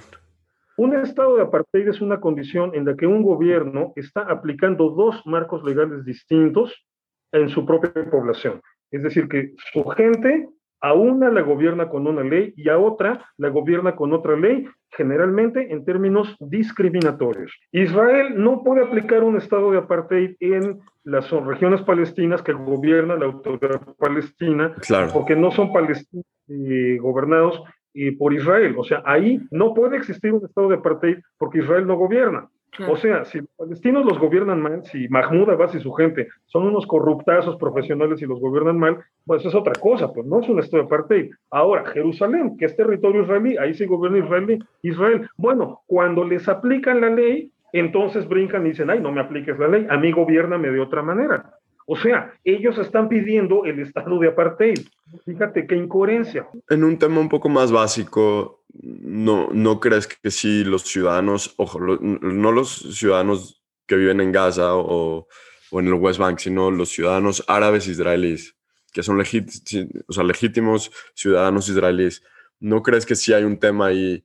Un estado de apartheid es una condición en la que un gobierno está aplicando dos marcos legales distintos en su propia población. Es decir, que su gente a una la gobierna con una ley y a otra la gobierna con otra ley, generalmente en términos discriminatorios. Israel no puede aplicar un estado de apartheid en las regiones palestinas que gobierna la autoridad palestina, porque no son palestinos eh, gobernados eh, por Israel. O sea, ahí no puede existir un estado de apartheid porque Israel no gobierna. O sea, si los palestinos los gobiernan mal, si Mahmoud Abbas y su gente son unos corruptazos profesionales y los gobiernan mal, pues es otra cosa, pues no es un estado de apartheid. Ahora, Jerusalén, que es territorio israelí, ahí sí gobierna Israel, Israel. Bueno, cuando les aplican la ley, entonces brincan y dicen, ay, no me apliques la ley, a mí gobiername de otra manera. O sea, ellos están pidiendo el estado de apartheid. Fíjate qué incoherencia. En un tema un poco más básico, ¿no, no crees que si los ciudadanos, ojo, no los ciudadanos que viven en Gaza o, o, en el West Bank, sino los ciudadanos árabes israelíes, que son o sea, legítimos ciudadanos israelíes, ¿no crees que si hay un tema ahí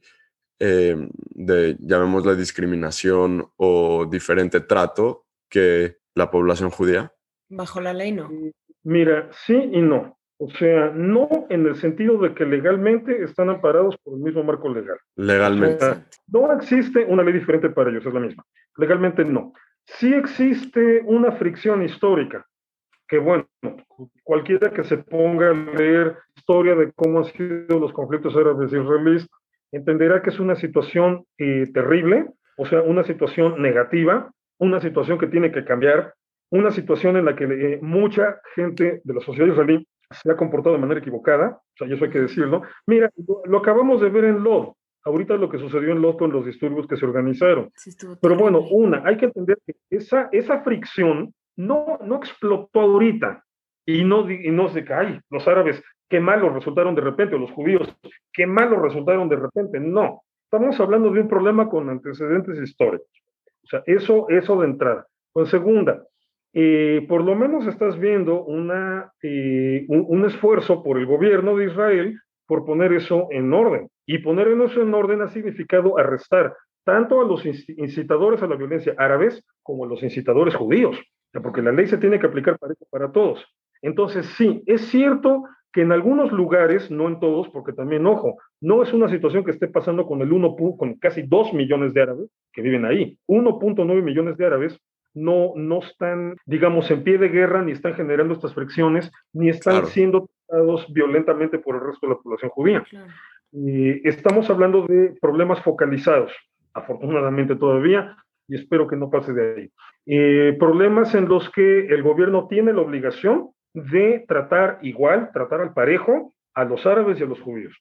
eh, de, llamémosla discriminación o diferente trato que la población judía? Bajo la ley no. Mira, sí y no. O sea, no en el sentido de que legalmente están amparados por el mismo marco legal. Legalmente. no existe una ley diferente para ellos, es la misma. Legalmente no. Sí existe una fricción histórica, que bueno, cualquiera que se ponga a leer historia de cómo han sido los conflictos árabes y israelíes, entenderá que es una situación eh, terrible, o sea, una situación negativa, una situación que tiene que cambiar, una situación en la que eh, mucha gente de la sociedad israelí se ha comportado de manera equivocada, o sea, eso hay que decirlo. Mira, lo, acabamos de ver en Lod, ahorita lo que sucedió en Lod con los disturbios que se organizaron. Pero bueno, una, hay que entender que esa, esa fricción no, no explotó ahorita y no, y no se cae. Los árabes, qué malos resultaron de repente, o los judíos, qué malos resultaron de repente. No, estamos hablando de un problema con antecedentes históricos. O sea, eso, eso de entrada. Con segunda, eh, por lo menos estás viendo una, eh, un, esfuerzo por el gobierno de Israel por poner eso en orden. Y poner eso en orden ha significado arrestar tanto a los incitadores a la violencia árabes como a los incitadores judíos, porque la ley se tiene que aplicar para, para todos. Entonces, sí, es cierto que en algunos lugares, no en todos, porque también, ojo, no es una situación que esté pasando con el 1, con casi 2 millones de árabes que viven ahí. 1.9 millones de árabes no, no están, digamos, en pie de guerra, ni están generando estas fricciones, ni están siendo tratados violentamente por el resto de la población judía. estamos hablando de problemas focalizados, afortunadamente todavía, y espero que no pase de ahí. Eh, problemas en los que el gobierno tiene la obligación de tratar igual, tratar al parejo a los árabes y a los judíos.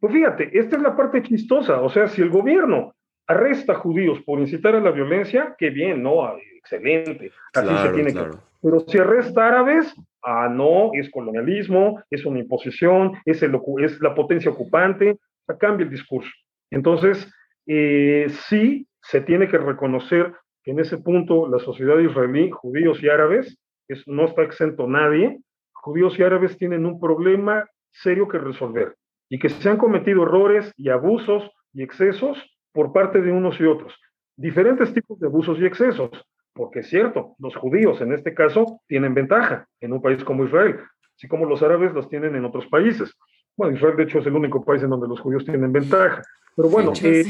Pues fíjate, esta es la parte chistosa, o sea, si el gobierno arresta judíos por incitar a la violencia, qué bien, ¿no? Ah, excelente, así se tiene que... Pero si arresta árabes, ah, no, es colonialismo, es una imposición, es, el, es la potencia ocupante, cambia el discurso. Entonces, eh, sí se tiene que reconocer que en ese punto la sociedad israelí, judíos y árabes, es, no está exento nadie, judíos y árabes tienen un problema serio que resolver y que se han cometido errores y abusos y excesos por parte de unos y otros. Diferentes tipos de abusos y excesos, porque es cierto, los judíos en este caso tienen ventaja en un país como Israel, así como los árabes los tienen en otros países. Bueno, Israel de hecho es el único país en donde los judíos tienen ventaja. Pero bueno, eh,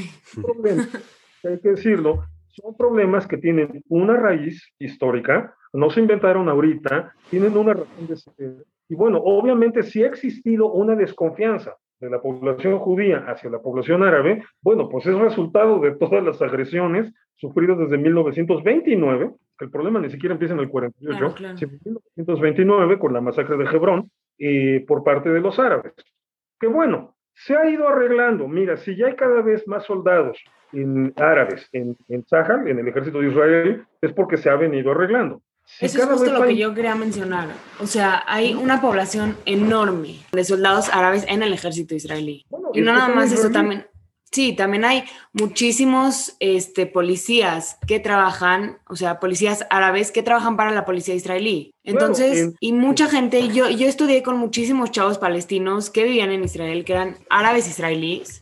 hay que decirlo, son problemas que tienen una raíz histórica, no se inventaron ahorita, tienen una razón de ser. Y bueno, obviamente si ha existido una desconfianza de la población judía hacia la población árabe, bueno, pues es resultado de todas las agresiones sufridas desde 1929, que el problema ni siquiera empieza en el 48, sino en 1929 con la masacre de Hebrón eh, por parte de los árabes. Que bueno, se ha ido arreglando. Mira, si ya hay cada vez más soldados en árabes en, en Sahel, en el ejército de Israel, es porque se ha venido arreglando. Eso es justo lo que yo quería mencionar. O sea, hay una población enorme de soldados árabes en el ejército israelí. y no nada más eso también. Sí, también hay muchísimos este, policías que trabajan, o sea, policías árabes que trabajan para la policía israelí. Entonces, y mucha gente, yo, yo estudié con muchísimos chavos palestinos que vivían en Israel, que eran árabes israelíes,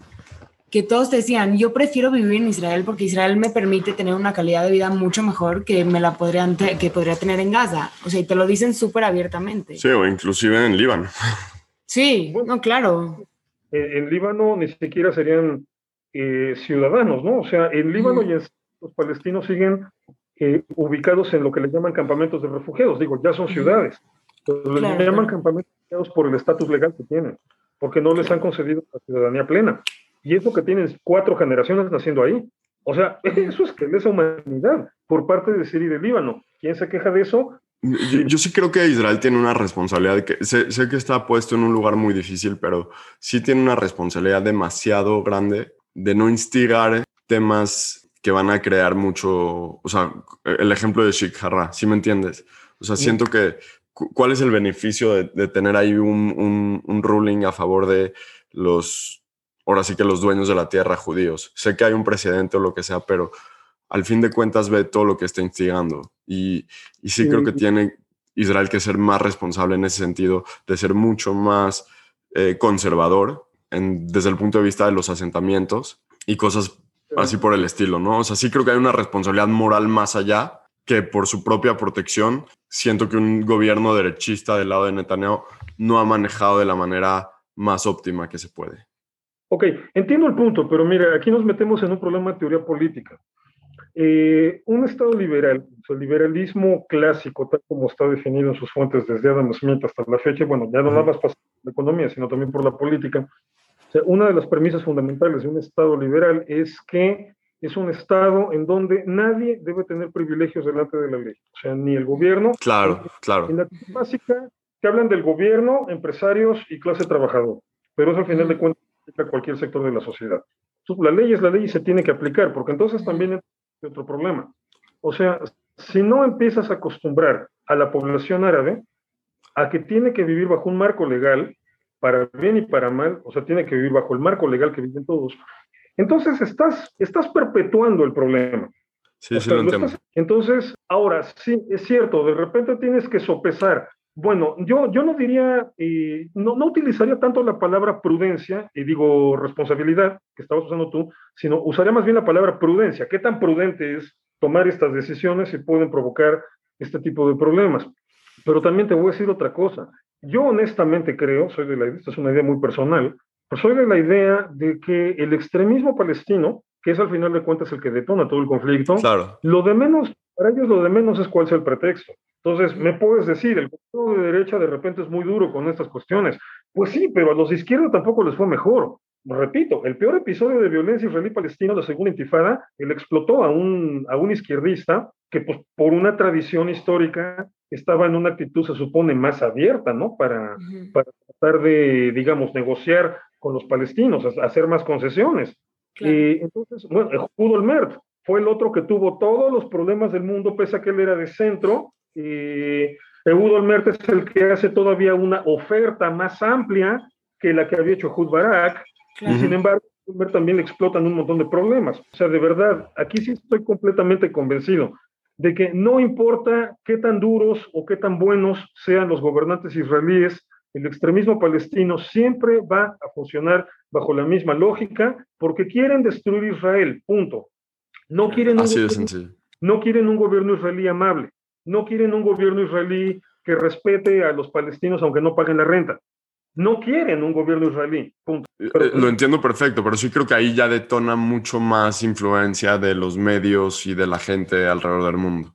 que todos decían, yo prefiero vivir en Israel porque Israel me permite tener una calidad de vida mucho mejor que me la podrían que podría tener en Gaza. O sea, y te lo dicen súper abiertamente. Sí, o inclusive en Líbano. Sí, no, claro. En, Líbano ni siquiera serían eh, ciudadanos, ¿no? O sea, en Líbano y en, los palestinos siguen eh, ubicados en lo que le llaman campamentos de refugiados. Digo, ya son ciudades. Pero les llaman campamentos por el estatus legal que tienen, porque no les han concedido la ciudadanía plena. Y eso que tienes cuatro generaciones naciendo ahí. O sea, eso es que es esa humanidad por parte de Siria y de Líbano. ¿Quién se queja de eso? Yo, sí creo que Israel tiene una responsabilidad, que sé, sé, que está puesto en un lugar muy difícil, pero sí tiene una responsabilidad demasiado grande de no instigar temas que van a crear mucho, o sea, el ejemplo de Sheikh Jarrah, ¿sí me entiendes? O sea, siento que, ¿cuál es el beneficio de, de tener ahí un, un, un ruling a favor de los ahora sí que los dueños de la tierra judíos. Sé que hay un precedente o lo que sea, pero al fin de cuentas ve todo lo que está instigando. Y, y sí, creo que tiene Israel que ser más responsable en ese sentido, de ser mucho más eh, conservador en, desde el punto de vista de los asentamientos y cosas así por el estilo, ¿no? O sea, sí creo que hay una responsabilidad moral más allá que por su propia protección. Siento que un gobierno derechista del lado de Netanyahu no ha manejado de la manera más óptima que se puede. Ok, entiendo el punto, pero mira, aquí nos metemos en un problema de teoría política. Eh, un Estado liberal, el liberalismo clásico, tal como está definido en sus fuentes desde Adam Smith hasta la fecha, bueno, ya no nada más por la economía, sino también por la política. O sea, una de las premisas fundamentales de un Estado liberal es que es un Estado en donde nadie debe tener privilegios delante de la ley. O sea, ni el gobierno. Claro, claro. En la básica, que hablan del gobierno, empresarios y clase trabajadora. Pero eso al final de cuentas a cualquier sector de la sociedad. La ley es la ley y se tiene que aplicar, porque entonces también hay otro problema. O sea, si no empiezas a acostumbrar a la población árabe a que tiene que vivir bajo un marco legal, para bien y para mal, o sea, tiene que vivir bajo el marco legal que viven todos, entonces estás, estás perpetuando el problema. Sí, sí, lo entonces, ahora sí, es cierto, de repente tienes que sopesar Bueno, yo, yo no diría, eh, no, no, utilizaría tanto la palabra prudencia, y digo responsabilidad, que estabas usando tú, sino usaría más bien la palabra prudencia. ¿Qué tan prudente es tomar estas decisiones y pueden provocar este tipo de problemas? Pero también te voy a decir otra cosa. Yo honestamente creo, soy de la idea, esta es una idea muy personal, pero soy de la idea de que el extremismo palestino, que es al final de cuentas el que detona todo el conflicto, claro. lo de menos, para ellos lo de menos es cuál es el pretexto. Entonces, me puedes decir, el gobierno de derecha de repente es muy duro con estas cuestiones. Pues sí, pero a los de izquierda tampoco les fue mejor. Repito, el peor episodio de violencia israelí-palestina, la segunda intifada, él explotó a un, a un izquierdista que pues, por una tradición histórica estaba en una actitud, se supone, más abierta, ¿no? Para, para tratar de, digamos, negociar con los palestinos, hacer más concesiones. Y entonces, bueno, Judo Mert fue el otro que tuvo todos los problemas del mundo, pese a que él era de centro, y Eudo Olmert es el que hace todavía una oferta más amplia que la que había hecho Hud Barak, y sin embargo, también le explotan un montón de problemas. O sea, de verdad, aquí sí estoy completamente convencido de que no importa qué tan duros o qué tan buenos sean los gobernantes israelíes, el extremismo palestino siempre va a funcionar bajo la misma lógica porque quieren destruir Israel, punto. No quieren, no quieren un gobierno israelí amable no quieren un gobierno israelí que respete a los palestinos aunque no paguen la renta. No quieren un gobierno israelí. Punto. Eh, eh, lo entiendo perfecto, pero sí creo que ahí ya detona mucho más influencia de los medios y de la gente alrededor del mundo.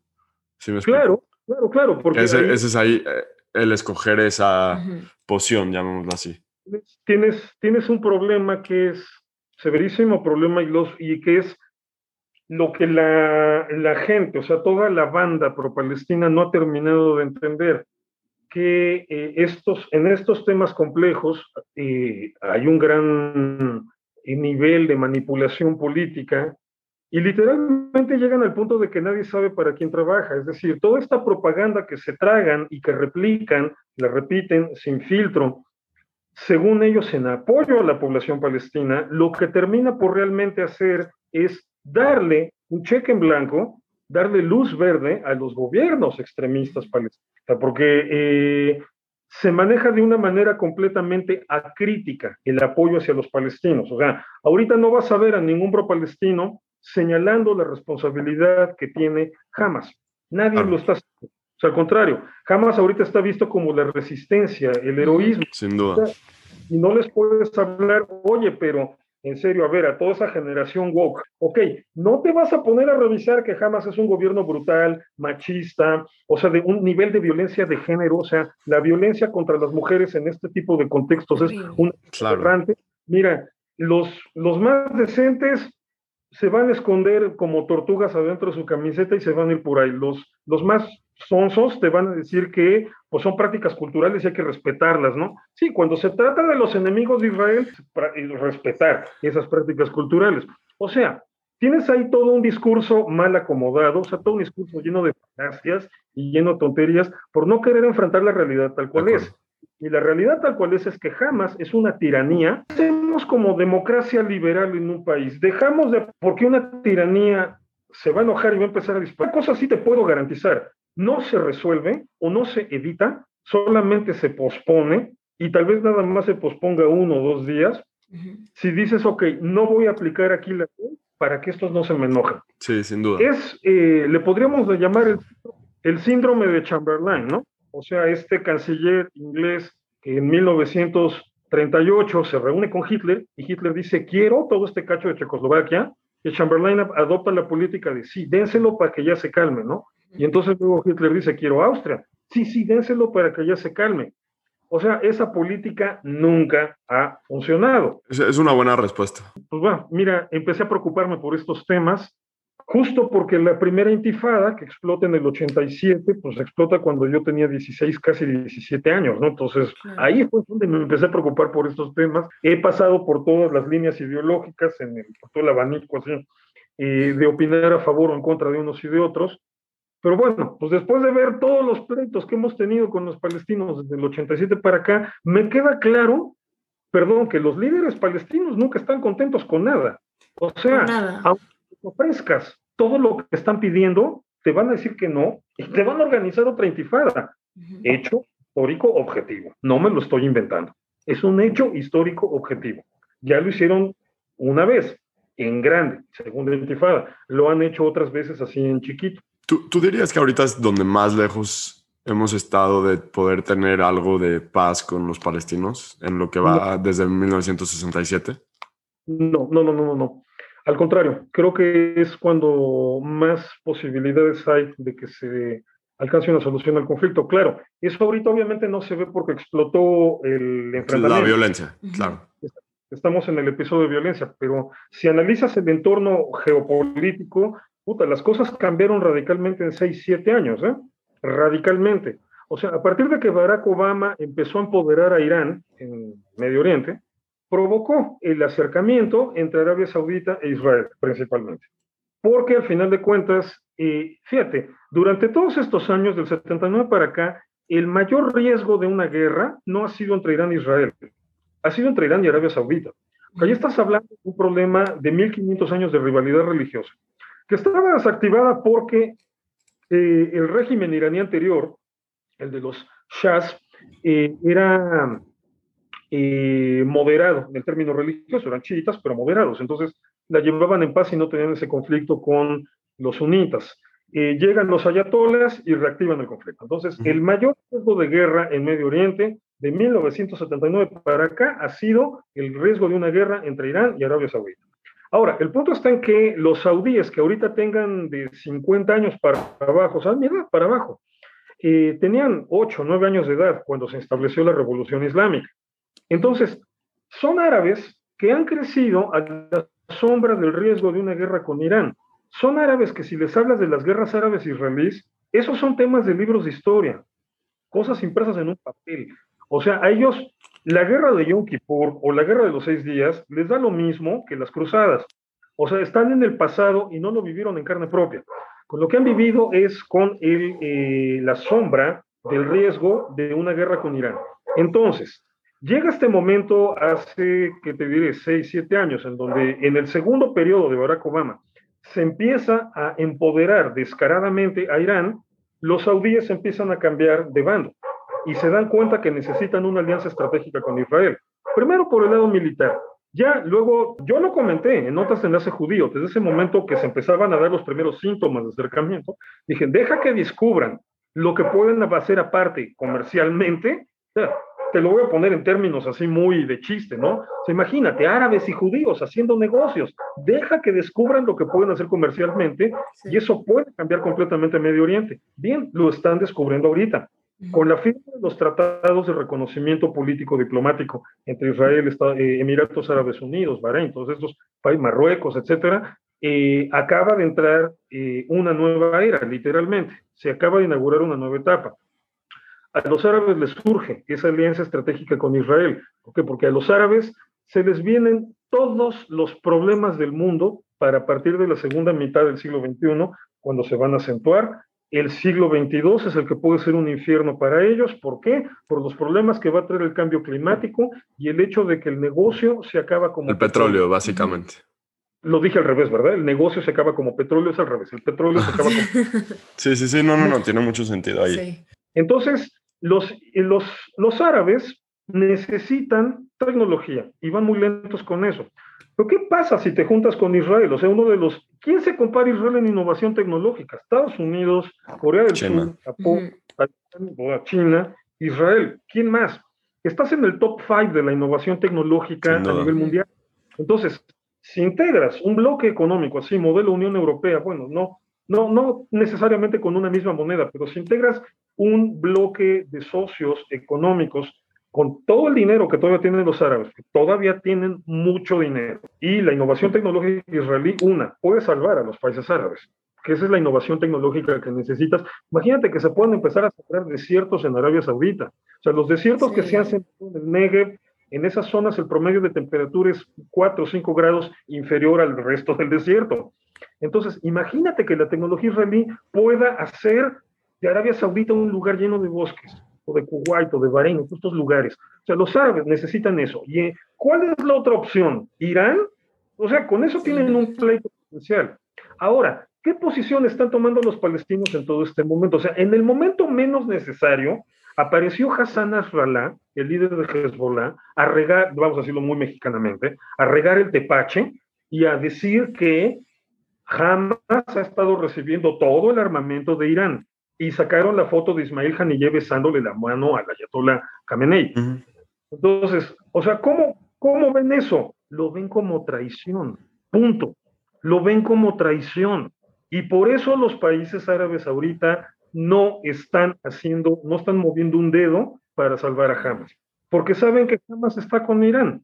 claro, claro, claro. Porque ese, es ahí eh, el escoger esa posición, llamémoslo así. Tienes, tienes un problema que es severísimo problema y, los, y que es lo que la, la, gente, o sea, toda la banda pro-palestina no ha terminado de entender, que eh, estos, en estos temas complejos eh, hay un gran nivel de manipulación política y literalmente llegan al punto de que nadie sabe para quién trabaja. Es decir, toda esta propaganda que se tragan y que replican, la repiten sin filtro, según ellos en apoyo a la población palestina, lo que termina por realmente hacer es darle un cheque en blanco, darle luz verde a los gobiernos extremistas palestinos, porque eh, se maneja de una manera completamente acrítica el apoyo hacia los palestinos. O sea, ahorita no vas a ver a ningún pro-palestino señalando la responsabilidad que tiene Hamas. Nadie lo está haciendo. O sea, al contrario, Hamas ahorita está visto como la resistencia, el heroísmo. Sin duda. Y no les puedes hablar, oye, pero en serio, a ver, a toda esa generación woke, ok, no te vas a poner a revisar que jamás es un gobierno brutal, machista, o sea, de un nivel de violencia de género, o sea, la violencia contra las mujeres en este tipo de contextos es un claro. Mira, los, los más decentes se van a esconder como tortugas adentro de su camiseta y se van a ir por ahí. Los, los más sonsos te van a decir que pues son prácticas culturales y hay que respetarlas, ¿no? Sí, cuando se trata de los enemigos de Israel, respetar esas prácticas culturales. O sea, tienes ahí todo un discurso mal acomodado, o sea, todo un discurso lleno de falacias y lleno de tonterías por no querer enfrentar la realidad tal cual es. Y la realidad tal cual es es que jamás es una tiranía. Hacemos como democracia liberal en un país. Dejamos de, porque una tiranía se va a enojar y va a empezar a disparar. Cosas sí te puedo garantizar. No se resuelve o no se evita, solamente se pospone y tal vez nada más se posponga uno o dos días. Si dices, ok, no voy a aplicar aquí la ley para que estos no se me enojen. Sí, sin duda. Es, eh, le podríamos llamar el, el síndrome de Chamberlain, ¿no? o sea, este canciller inglés que en 1938 se reúne con Hitler y Hitler dice, quiero todo este cacho de Checoslovaquia, y Chamberlain adopta la política de, sí, dénselo para que ya se calme, ¿no? Y entonces luego Hitler dice, quiero Austria, sí, sí, dénselo para que ya se calme. O sea, esa política nunca ha funcionado. Es una buena respuesta. Pues bueno, mira, empecé a preocuparme por estos temas justo porque la primera intifada que explota en el 87, pues explota cuando yo tenía 16, casi 17 años, ¿no? Entonces, ahí fue donde me empecé a preocupar por estos temas. He pasado por todas las líneas ideológicas, en el, por todo el abanico, así, eh, de opinar a favor o en contra de unos y de otros. Pero bueno, pues después de ver todos los pleitos que hemos tenido con los palestinos desde el 87 para acá, me queda claro, perdón, que los líderes palestinos nunca están contentos con nada. O sea, aunque ofrezcas todo lo que están pidiendo, te van a decir que no y te van a organizar otra intifada. Hecho histórico objetivo, no me lo estoy inventando. Es un hecho histórico objetivo. Ya lo hicieron una vez, en grande, segunda intifada. Lo han hecho otras veces así en chiquito. ¿Tú, ¿Tú, dirías que ahorita es donde más lejos hemos estado de poder tener algo de paz con los palestinos en lo que va desde 1967? No, no, no, no, no. Al contrario, creo que es cuando más posibilidades hay de que se alcance una solución al conflicto. Claro, eso ahorita obviamente no se ve porque explotó el enfrentamiento. La violencia, claro. Estamos en el episodio de violencia, pero si analizas el entorno geopolítico, puta, las cosas cambiaron radicalmente en 6, 7 años, ¿eh? Radicalmente. O sea, a partir de que Barack Obama empezó a empoderar a Irán en Medio Oriente, provocó el acercamiento entre Arabia Saudita e Israel, principalmente. Porque al final de cuentas, eh, fíjate, durante todos estos años, del 79 para acá, el mayor riesgo de una guerra no ha sido entre Irán e Israel, ha sido entre Irán y Arabia Saudita. Ahí estás hablando de un problema de 1500 años de rivalidad religiosa, que estaba desactivada porque eh, el régimen iraní anterior, el de los Shahs, eh, era eh, moderado en el término religioso, eran chiitas, pero moderados. Entonces la llevaban en paz y no tenían ese conflicto con los sunitas. Llegan los ayatolas y reactivan el conflicto. Entonces, el mayor riesgo de guerra en Medio Oriente de 1979 para acá ha sido el riesgo de una guerra entre Irán y Arabia Saudita. Ahora, el punto está en que los saudíes que ahorita tengan de 50 años para abajo, ¿saben mi edad? Para abajo, eh, tenían 8 o 9 años de edad cuando se estableció la revolución islámica. Entonces, son árabes que han crecido a la sombra del riesgo de una guerra con Irán. Son árabes que si les hablas de las guerras árabes israelíes, esos son temas de libros de historia, cosas impresas en un papel. O sea, a ellos la guerra de Yom Kippur o la guerra de los seis días les da lo mismo que las cruzadas. O sea, están en el pasado y no lo vivieron en carne propia. Con lo que han vivido es con el, eh, la sombra del riesgo de una guerra con Irán. Entonces, Llega este momento hace, que te diré, seis, siete años, en donde en el segundo periodo de Barack Obama se empieza a empoderar descaradamente a Irán, los saudíes empiezan a cambiar de bando y se dan cuenta que necesitan una alianza estratégica con Israel. Primero por el lado militar. Ya luego, yo lo comenté en notas de enlace judío, desde ese momento que se empezaban a dar los primeros síntomas de acercamiento, dije, deja que descubran lo que pueden hacer aparte comercialmente, te lo voy a poner en términos así muy de chiste, ¿no? O imagínate, árabes y judíos haciendo negocios, deja que descubran lo que pueden hacer comercialmente y eso puede cambiar completamente Medio Oriente. Bien, lo están descubriendo ahorita. Con la firma de los tratados de reconocimiento político diplomático entre Israel, eh, Emiratos Árabes Unidos, Bahrein, todos estos países, Marruecos, etcétera, eh, acaba de entrar eh, una nueva era, literalmente. Se acaba de inaugurar una nueva etapa a los árabes les surge esa alianza estratégica con Israel. ¿Por qué? Porque a los árabes se les vienen todos los problemas del mundo para partir de la segunda mitad del siglo XXI, cuando se van a acentuar. El siglo XXII es el que puede ser un infierno para ellos. ¿Por qué? Por los problemas que va a traer el cambio climático y el hecho de que el negocio se acaba como... El petróleo, básicamente. Lo dije al revés, ¿verdad? El negocio se acaba como petróleo, es al revés. El petróleo se acaba como... Sí, sí, sí, no, no, no, tiene mucho sentido ahí. Entonces, los, los, los árabes necesitan tecnología y van muy lentos con eso. Pero ¿qué pasa si te juntas con Israel? O sea, uno de los... ¿Quién se compara Israel en innovación tecnológica? Estados Unidos, Corea del Sur, Japón, China, Israel. ¿Quién más? Estás en el top 5 de la innovación tecnológica a nivel mundial. Entonces, si integras un bloque económico así, modelo Unión Europea, bueno, no, no, no necesariamente con una misma moneda, pero si integras un bloque de socios económicos con todo el dinero que todavía tienen los árabes, todavía tienen mucho dinero, y la innovación tecnológica israelí, una, puede salvar a los países árabes, que esa es la innovación tecnológica que necesitas. Imagínate que se puedan empezar a sembrar desiertos en Arabia Saudita. O sea, los desiertos que se hacen en el Negev, en esas zonas el promedio de temperatura es 4 o 5 grados inferior al resto del desierto. Entonces, imagínate que la tecnología israelí pueda hacer de Arabia Saudita un lugar lleno de bosques, o de Kuwait, o de Bahrein, o estos lugares. O sea, los árabes necesitan eso. ¿Y eh, cuál es la otra opción? ¿Irán? O sea, con eso tienen un pleito potencial. Ahora, ¿qué posición están tomando los palestinos en todo este momento? O sea, en el momento menos necesario, apareció Hassan Nasrallah, el líder de Hezbollah, a regar, vamos a decirlo muy mexicanamente, a regar el tepache y a decir que jamás ha estado recibiendo todo el armamento de Irán. Y sacaron la foto de Ismail Haniyeh besándole la mano al Ayatollah Khamenei. Entonces, o sea, ¿cómo, ¿cómo ven eso? Lo ven como traición, punto. Lo ven como traición. Y por eso los países árabes ahorita no están haciendo, no están moviendo un dedo para salvar a Hamas, porque saben que Hamas está con Irán.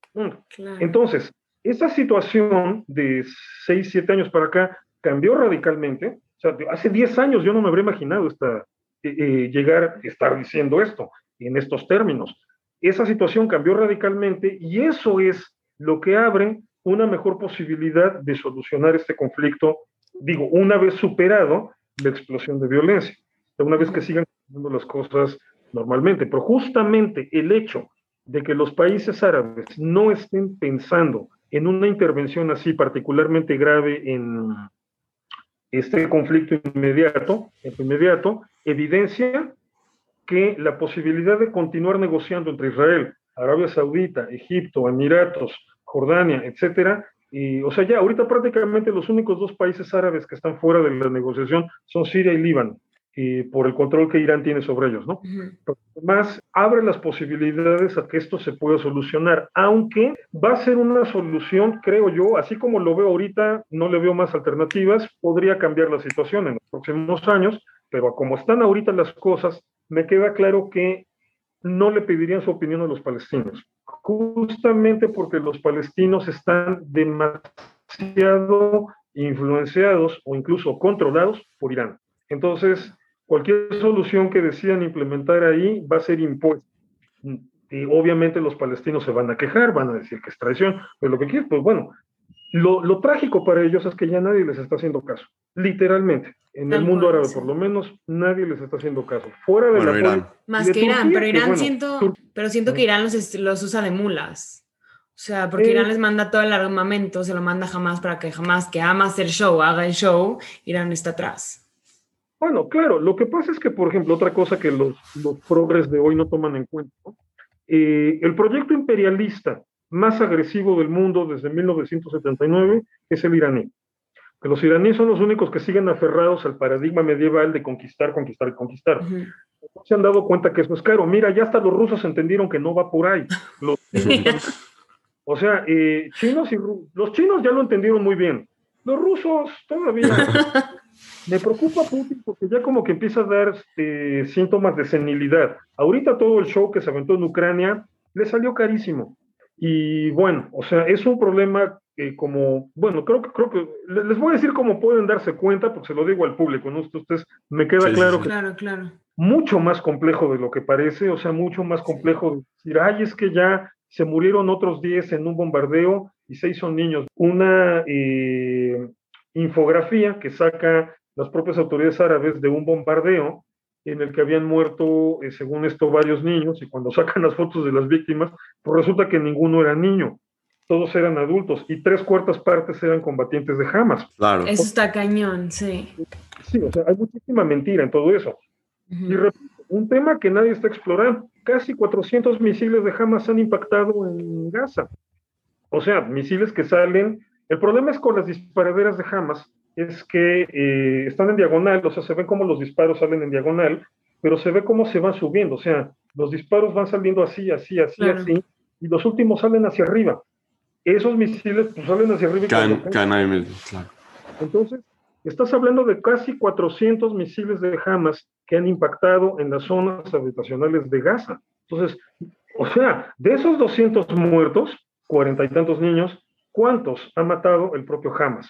Entonces, esa situación de 6, 7 años para acá cambió radicalmente. Sea, hace 10 años yo no me habría imaginado esta, eh, eh, llegar a estar diciendo esto en estos términos. Esa situación cambió radicalmente y eso es lo que abre una mejor posibilidad de solucionar este conflicto, digo, una vez superado la explosión de violencia una vez que sigan haciendo las cosas normalmente. Pero justamente el hecho de que los países árabes no estén pensando en una intervención así particularmente grave en este conflicto inmediato, inmediato, evidencia que la posibilidad de continuar negociando entre Israel, Arabia Saudita, Egipto, Emiratos, Jordania, etcétera, y, o sea, ya ahorita prácticamente los únicos dos países árabes que están fuera de la negociación son Siria y Líbano por el control que Irán tiene sobre ellos, ¿no? además, abre las posibilidades a que esto se pueda solucionar, aunque va a ser una solución, creo yo, así como lo veo ahorita, no le veo más alternativas, podría cambiar la situación en los próximos años, pero como están ahorita las cosas, me queda claro que no le pedirían su opinión a los palestinos, justamente porque los palestinos están demasiado influenciados o incluso controlados por Irán. Entonces, cualquier solución que decidan implementar ahí va a ser impuesta. Y obviamente los palestinos se van a quejar, van a decir que es traición, pero lo que quieren, pues bueno, lo, trágico para ellos es que ya nadie les está haciendo caso, literalmente. En el mundo árabe, por lo menos, nadie les está haciendo caso. Fuera de la Irán. Más que Irán, pero Irán siento, pero siento que Irán los, los usa de mulas. O sea, porque eh, Irán les manda todo el armamento, se lo manda jamás para que jamás que ama hacer show, haga el show, Irán está atrás. Bueno, claro, lo que pasa es que, por ejemplo, otra cosa que los, los progres de hoy no toman en cuenta, eh, el proyecto imperialista más agresivo del mundo desde 1979 es el iraní. Que los iraníes son los únicos que siguen aferrados al paradigma medieval de conquistar, conquistar y conquistar. No se han dado cuenta que eso es caro. Mira, ya hasta los rusos entendieron que no va por ahí. o sea, eh, chinos y los chinos ya lo entendieron muy bien. Los rusos todavía Me preocupa Putin porque ya como que empieza a dar este, síntomas de senilidad. Ahorita todo el show que se aventó en Ucrania le salió carísimo. Y bueno, o sea, es un problema que como, bueno, creo que, creo que, les voy a decir cómo pueden darse cuenta, porque se lo digo al público, ¿no? Ustedes, me queda claro que claro, claro. mucho más complejo de lo que parece, o sea, mucho más complejo de decir, ay, es que ya se murieron otros 10 en un bombardeo y seis son niños. Una eh, infografía que saca las propias autoridades árabes de un bombardeo en el que habían muerto, eh, según esto, varios niños, y cuando sacan las fotos de las víctimas, pues resulta que ninguno era niño, todos eran adultos, y tres cuartas partes eran combatientes de Hamas. Claro. Eso está cañón, sí. Sí, o sea, hay muchísima mentira en todo eso. Y repito, un tema que nadie está explorando, casi 400 misiles de Hamas han impactado en Gaza. O sea, misiles que salen, el problema es con las disparaderas de Hamas, es que eh, están en diagonal, o sea, se ven como los disparos salen en diagonal, pero se ve cómo se van subiendo, o sea, los disparos van saliendo así, así, así, así, y los últimos salen hacia arriba. Esos misiles pues, salen hacia arriba. Y caen, caen claro. Entonces, estás hablando de casi 400 misiles de Hamas que han impactado en las zonas habitacionales de Gaza. Entonces, o sea, de esos 200 muertos, cuarenta y tantos niños, ¿cuántos ha matado el propio Hamas?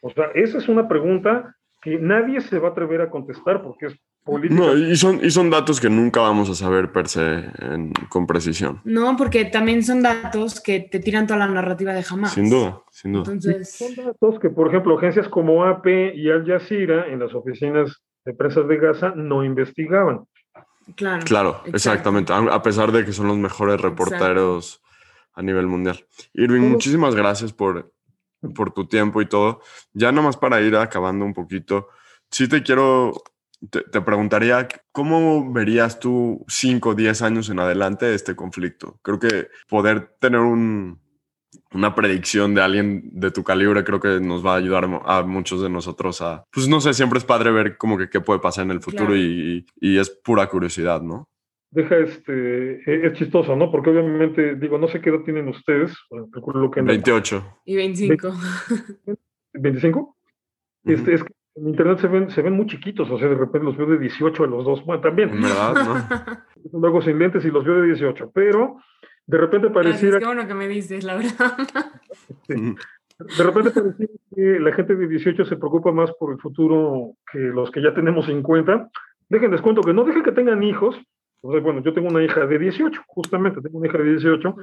O sea, esa es una pregunta que nadie se va a atrever a contestar porque es política. No, y son, y son datos que nunca vamos a saber per se con precisión. No, porque también son datos que te tiran toda la narrativa de jamás. Sin duda, sin duda. Entonces... Son datos que, por ejemplo, agencias como AP y Al Jazeera en las oficinas de prensa de Gaza no investigaban. Claro. Claro, exactamente. A pesar de que son los mejores reporteros a nivel mundial. Irving, muchísimas gracias por por tu tiempo y todo. Ya nomás para ir acabando un poquito, sí te quiero te, preguntaría, ¿cómo verías tú 5 o 10 años en adelante este conflicto? Creo que poder tener una predicción de alguien de tu calibre creo que nos va a ayudar a muchos de nosotros a, pues no sé, siempre es padre ver como que qué puede pasar en el futuro y, es pura curiosidad, ¿no? Deja este, e, es chistoso, ¿no? Porque obviamente, digo, no sé qué edad tienen ustedes. Lo que 28. Y 25. ¿25? Este, es que en internet se ven, se ven muy chiquitos, o sea, de repente los veo de 18 a los dos, bueno, también. ¿Verdad? ¿no? Luego sin lentes y los veo de 18, pero de repente pareciera... Es bueno que me dices, la verdad. De repente pareciera que la gente de 18 se preocupa más por el futuro que los que ya tenemos 50. Déjenles cuento que no dejen que tengan hijos. Bueno, yo tengo una hija de 18, justamente, tengo una hija de 18.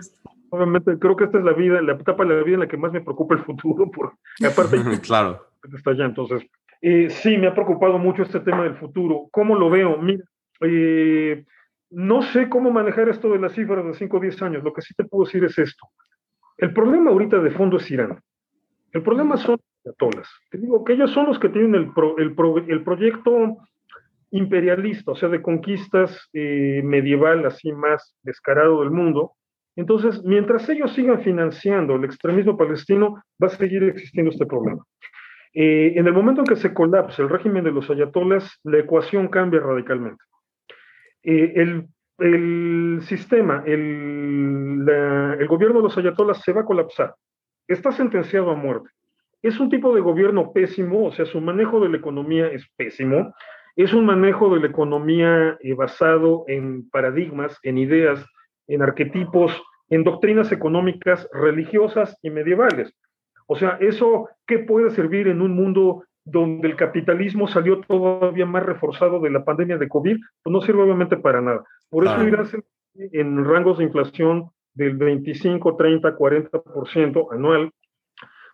Obviamente creo que esta es la vida, la etapa de la vida en la que más me preocupa el futuro, porque aparte... claro. Está allá, entonces eh, sí, me ha preocupado mucho este tema del futuro. ¿Cómo lo veo? Mira, eh, no sé cómo manejar esto de las cifras de 5 o 10 años. Lo que sí te puedo decir es esto. El problema ahorita de fondo es Irán. El problema son los ayatolas. Te digo que ellos son los que tienen el, el, proyecto imperialista, o sea, de conquistas eh, medieval así más descarado del mundo. Entonces, mientras ellos sigan financiando el extremismo palestino, va a seguir existiendo este problema. Eh, en el momento en que se colapsa el régimen de los ayatolas, la ecuación cambia radicalmente. Eh, el, sistema, el, el gobierno de los ayatolas se va a colapsar. Está sentenciado a muerte. Es un tipo de gobierno pésimo, o sea, su manejo de la economía es pésimo. Es un manejo de la economía eh, basado en paradigmas, en ideas, en arquetipos, en doctrinas económicas religiosas y medievales. O sea, ¿eso qué puede servir en un mundo donde el capitalismo salió todavía más reforzado de la pandemia de COVID? Pues no sirve obviamente para nada. Por eso irá en rangos de inflación del 25, 30, 40% anual.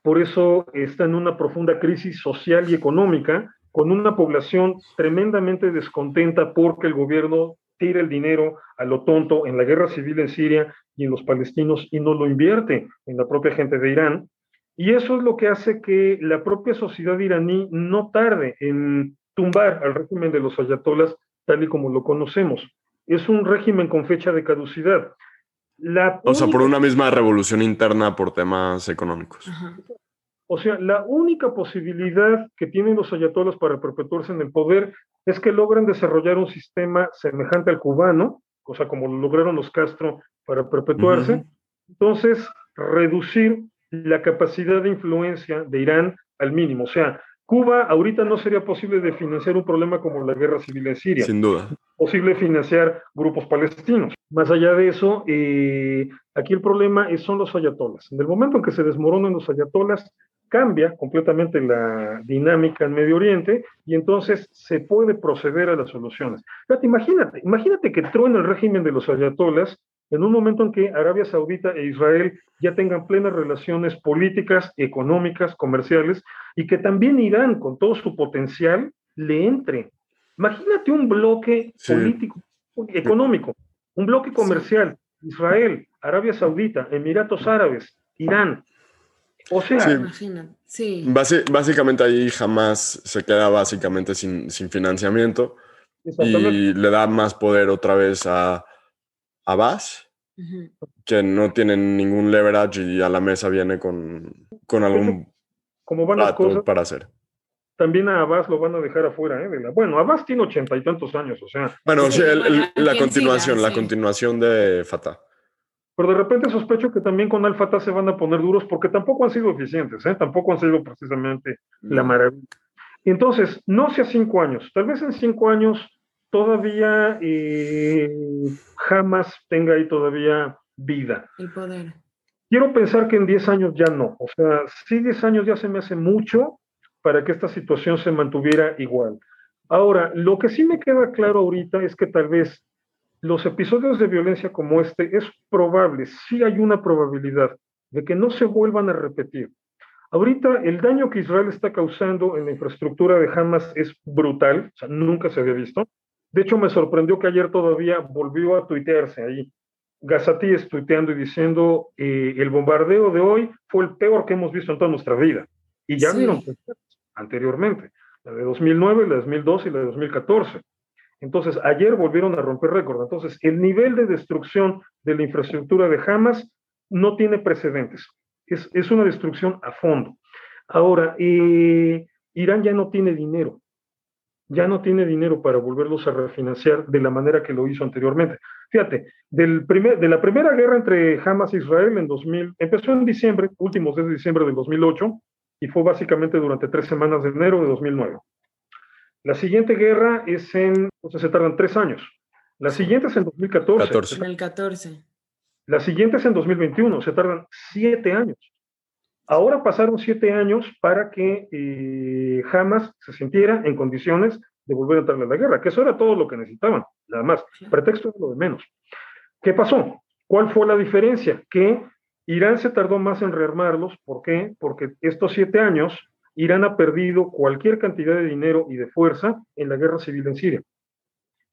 Por eso está en una profunda crisis social y económica, con una población tremendamente descontenta porque el gobierno tira el dinero a lo tonto en la guerra civil en Siria y en los palestinos y no lo invierte en la propia gente de Irán. Y eso es lo que hace que la propia sociedad iraní no tarde en tumbar al régimen de los ayatolas tal y como lo conocemos. Es un régimen con fecha de caducidad. o sea, por una misma revolución interna por temas económicos. O sea, la única posibilidad que tienen los ayatolas para perpetuarse en el poder es que logren desarrollar un sistema semejante al cubano, o sea, como lo lograron los Castro para perpetuarse. Entonces, reducir la capacidad de influencia de Irán al mínimo. O sea, Cuba ahorita no sería posible de financiar un problema como la guerra civil en Siria. Sin duda. Posible financiar grupos palestinos. Más allá de eso, eh, aquí el problema son los ayatolas. En el momento en que se desmoronan los ayatolas, cambia completamente la dinámica en Medio Oriente y entonces se puede proceder a las soluciones. Fíjate, imagínate, imagínate que truena el régimen de los ayatolas en un momento en que Arabia Saudita e Israel ya tengan plenas relaciones políticas, económicas, comerciales, y que también Irán, con todo su potencial, le entre. Imagínate un bloque político, económico, un bloque comercial, Israel, Arabia Saudita, Emiratos Árabes, Irán. O sea, sí. básicamente ahí jamás se queda básicamente sin, sin financiamiento y le da más poder otra vez a Abbas, que no tienen ningún leverage y a la mesa viene con, con algún como van las cosas, para hacer. También a Abbas lo van a dejar afuera, ¿eh? bueno, Abbas tiene ochenta y tantos años, o sea. Bueno, la continuación, la continuación de Fatah. Pero de repente sospecho que también con Al Fatah se van a poner duros porque tampoco han sido eficientes, ¿eh? tampoco han sido precisamente la maravilla. Entonces, no sea cinco años, tal vez en cinco años todavía eh, jamás tenga ahí todavía vida. El poder. Quiero pensar que en 10 años ya no. O sea, sí 10 años ya se me hace mucho para que esta situación se mantuviera igual. Ahora, lo que sí me queda claro ahorita es que tal vez los episodios de violencia como este es probable, sí hay una probabilidad de que no se vuelvan a repetir. Ahorita el daño que Israel está causando en la infraestructura de Hamas es brutal, o sea, nunca se había visto. De hecho, me sorprendió que ayer todavía volvió a tuitearse ahí. Gazati es tuiteando y diciendo, eh, el bombardeo de hoy fue el peor que hemos visto en toda nuestra vida. Y ya vieron anteriormente. la de 2009, la de 2012 y la de 2014. Entonces, ayer volvieron a romper récord. Entonces, el nivel de destrucción de la infraestructura de Hamas no tiene precedentes. Es, es una destrucción a fondo. Ahora, eh, Irán ya no tiene dinero. Ya no tiene dinero para volverlos a refinanciar de la manera que lo hizo anteriormente. Fíjate, del primer, de la primera guerra entre Hamas e Israel en 2000, empezó en diciembre, últimos de diciembre del 2008, y fue básicamente durante tres semanas de enero de 2009. La siguiente guerra es en, entonces se tardan tres años. La siguiente es en 2014. 14. En el 14. La siguiente es en 2021, se tardan siete años. Ahora pasaron siete años para que eh, Hamas se sintiera en condiciones de volver a entrar a la guerra, que eso era todo lo que necesitaban, nada más. Pretexto es lo de menos. ¿Qué pasó? ¿Cuál fue la diferencia? Que Irán se tardó más en rearmarlos. ¿Por qué? Porque estos siete años Irán ha perdido cualquier cantidad de dinero y de fuerza en la guerra civil en Siria.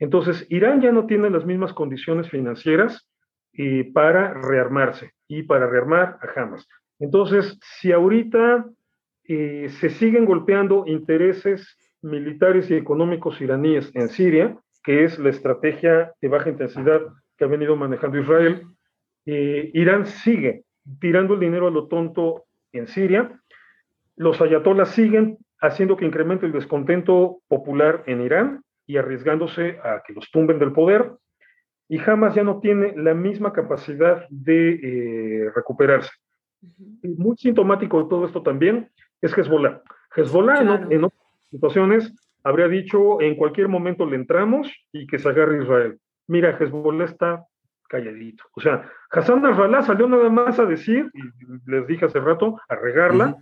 Entonces, Irán ya no tiene las mismas condiciones financieras eh, para rearmarse y para rearmar a Hamas. Entonces, si ahorita eh, se siguen golpeando intereses militares y económicos iraníes en Siria, que es la estrategia de baja intensidad que ha venido manejando Israel, eh, Irán sigue tirando el dinero a lo tonto en Siria, los ayatolás siguen haciendo que incremente el descontento popular en Irán y arriesgándose a que los tumben del poder. Y Hamas ya no tiene la misma capacidad de eh, recuperarse. muy sintomático de todo esto también es Hezbollah. Hezbollah en, otras situaciones habría dicho en cualquier momento le entramos y que se agarre Israel. Mira, Hezbollah está calladito. O sea, Hassan Nasrallah salió nada más a decir, y les dije hace rato, a regarla,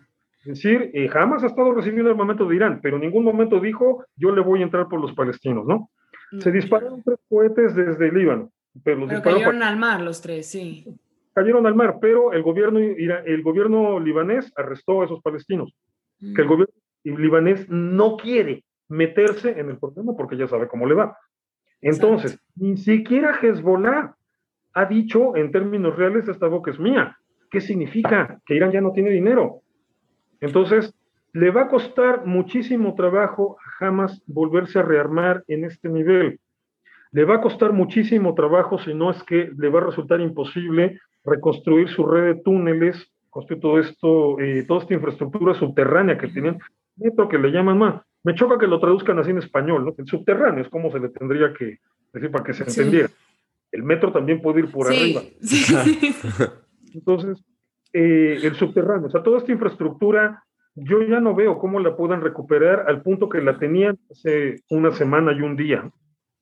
es decir, eh, jamás ha estado recibiendo armamento de Irán, pero en ningún momento dijo yo le voy a entrar por los palestinos, ¿no? Se dispararon tres cohetes desde Líbano. Pero, los cayeron al mar los tres, sí. Cayeron al mar, pero el gobierno, el gobierno libanés arrestó a esos palestinos. Que el mm. gobierno libanés no quiere meterse en el problema porque ya sabe cómo le va. Entonces, ni siquiera Hezbollah ha dicho en términos reales esta boca es mía. ¿Qué significa? Que Irán ya no tiene dinero. Entonces, le va a costar muchísimo trabajo a Hamas volverse a rearmar en este nivel. Le va a costar muchísimo trabajo, si no es que le va a resultar imposible reconstruir su red de túneles, construir todo esto, eh, toda esta infraestructura subterránea que tienen, metro que le llaman más. Me choca que lo traduzcan así en español, ¿no? El subterráneo es como se le tendría que decir para que se entendiera. El metro también puede ir por arriba. Entonces, eh, el subterráneo. O sea, toda esta infraestructura, yo ya no veo cómo la puedan recuperar al punto que la tenían hace una semana y un día.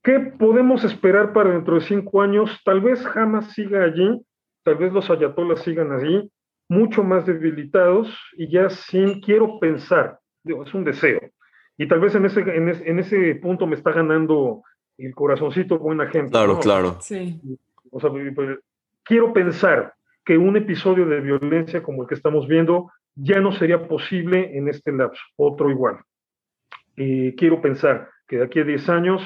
¿Qué podemos esperar para dentro de cinco años? Tal vez jamás siga allí, tal vez los ayatolas sigan allí, mucho más debilitados y ya sin, quiero pensar, es un deseo. Y tal vez en ese, en, ese punto me está ganando el corazoncito buena gente. Claro, claro. Sí. O sea, pues, quiero pensar que un episodio de violencia como el que estamos viendo ya no sería posible en este lapso, otro igual. Y quiero pensar que de aquí a 10 años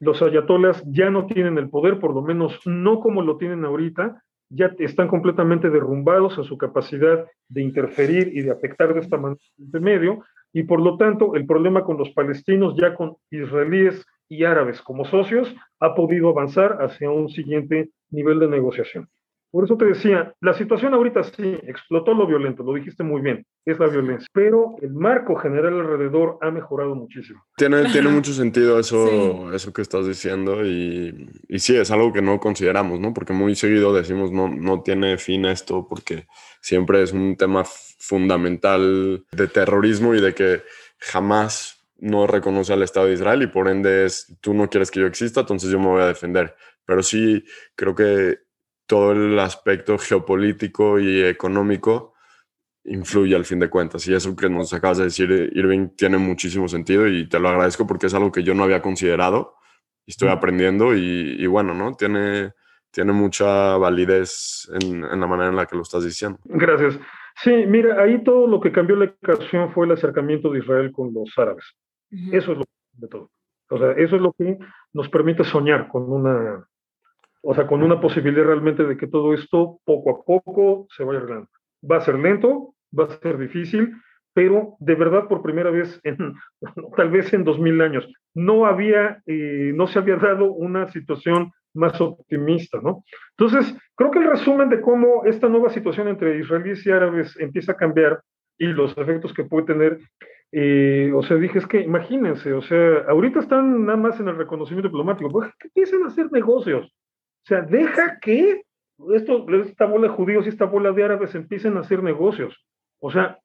los ayatolas ya no tienen el poder, por lo menos no como lo tienen ahorita, ya están completamente derrumbados en su capacidad de interferir y de afectar de esta manera de medio, y por lo tanto el problema con los palestinos, ya con israelíes y árabes como socios, ha podido avanzar hacia un siguiente nivel de negociación. Por eso te decía, la situación ahorita sí, explotó lo violento, lo dijiste muy bien, es la violencia, pero el marco general alrededor ha mejorado muchísimo. Tiene, tiene mucho sentido eso, eso que estás diciendo y, y, sí, es algo que no consideramos, ¿no? Porque muy seguido decimos no, no tiene fin esto porque siempre es un tema fundamental de terrorismo y de que jamás no reconoce al Estado de Israel y por ende es, tú no quieres que yo exista, entonces yo me voy a defender. Pero sí, creo que todo el aspecto geopolítico y económico influye al fin de cuentas. Y eso que nos acabas de decir, Irving, tiene muchísimo sentido y te lo agradezco porque es algo que yo no había considerado y estoy aprendiendo y, bueno, ¿no? Tiene, tiene mucha validez en, la manera en la que lo estás diciendo. Gracias. Sí, mira, ahí todo lo que cambió la ecuación fue el acercamiento de Israel con los árabes. Eso es lo de todo. O sea, eso es lo que nos permite soñar con una o sea, con una posibilidad realmente de que todo esto poco a poco se vaya arreglando. Va a ser lento, va a ser difícil, pero de verdad por primera vez, en, tal vez en dos mil años, no había, eh, no se había dado una situación más optimista, ¿no? Entonces, creo que el resumen de cómo esta nueva situación entre israelíes y árabes empieza a cambiar y los efectos que puede tener, eh, o sea, dije, es que imagínense, o sea, ahorita están nada más en el reconocimiento diplomático, pues que empiecen a hacer negocios, o sea, deja que esto, esta bola de judíos y esta bola de árabes empiecen a hacer negocios, o sea,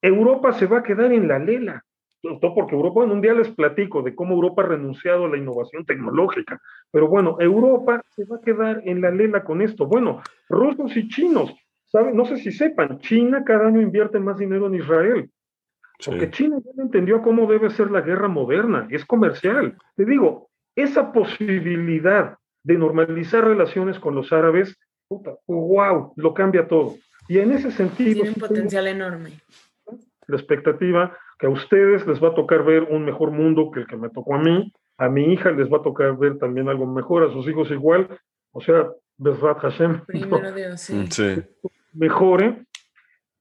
Europa se va a quedar en la lela, todo porque Europa, en un día les platico de cómo Europa ha renunciado a la innovación tecnológica, pero bueno, Europa se va a quedar en la lela con esto. Bueno, rusos y chinos, ¿saben? No sé si sepan, China cada año invierte más dinero en Israel, porque China ya entendió cómo debe ser la guerra moderna, es comercial. Te digo, esa posibilidad de normalizar relaciones con los árabes, puta, wow, lo cambia todo. Y en ese sentido... Tiene un potencial enorme. La expectativa que a ustedes les va a tocar ver un mejor mundo que el que me tocó a mí, a mi hija les va a tocar ver también algo mejor, a sus hijos igual, o sea, Besrat Hashem. Primero Dios, sí. sí. Mejore,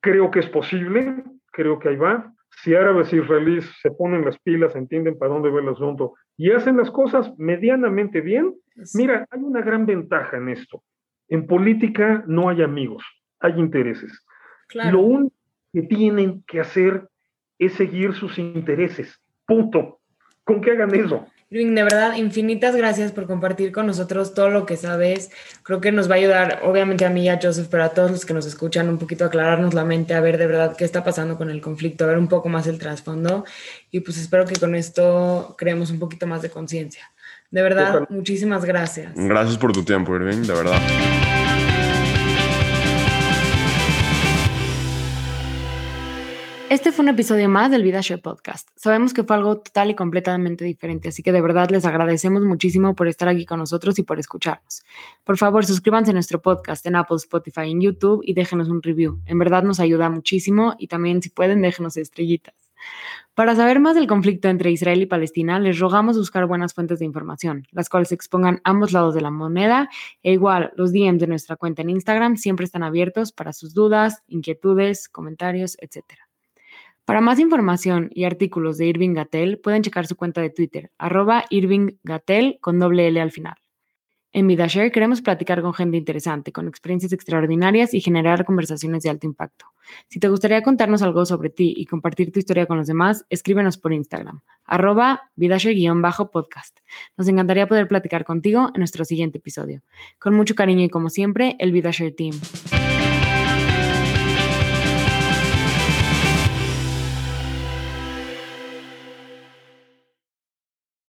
creo que es posible, creo que ahí va. Si árabes e israelíes se ponen las pilas, entienden para dónde va el asunto y hacen las cosas medianamente bien, mira, hay una gran ventaja en esto. En política no hay amigos, hay intereses. Lo único que tienen que hacer es seguir sus intereses. Punto. Con que hagan eso. Irving, de verdad, infinitas gracias por compartir con nosotros todo lo que sabes. Creo que nos va a ayudar, obviamente a mí y a Joseph, pero a todos los que nos escuchan, un poquito aclararnos la mente, a ver de verdad qué está pasando con el conflicto, a ver un poco más el trasfondo. Y pues espero que con esto creemos un poquito más de conciencia. De verdad, muchísimas gracias. Gracias por tu tiempo, Irving, de verdad. Este fue un episodio más del VidaShare Podcast. Sabemos que fue algo total y completamente diferente, así que de verdad les agradecemos muchísimo por estar aquí con nosotros y por escucharnos. Por favor, suscríbanse a nuestro podcast en Apple, Spotify, en YouTube y déjenos un review. En verdad nos ayuda muchísimo y también si pueden déjenos estrellitas. Para saber más del conflicto entre Israel y Palestina, les rogamos buscar buenas fuentes de información, las cuales expongan ambos lados de la moneda e igual los DMs de nuestra cuenta en Instagram siempre están abiertos para sus dudas, inquietudes, comentarios, etc. Para más información y artículos de Irving Gatel, pueden checar su cuenta de Twitter, arroba Irving Gatel con doble L al final. En VidaShare queremos platicar con gente interesante, con experiencias extraordinarias y generar conversaciones de alto impacto. Si te gustaría contarnos algo sobre ti y compartir tu historia con los demás, escríbenos por Instagram, arroba VidaShare-podcast. Nos encantaría poder platicar contigo en nuestro siguiente episodio. Con mucho cariño y como siempre, el VidaShare Team.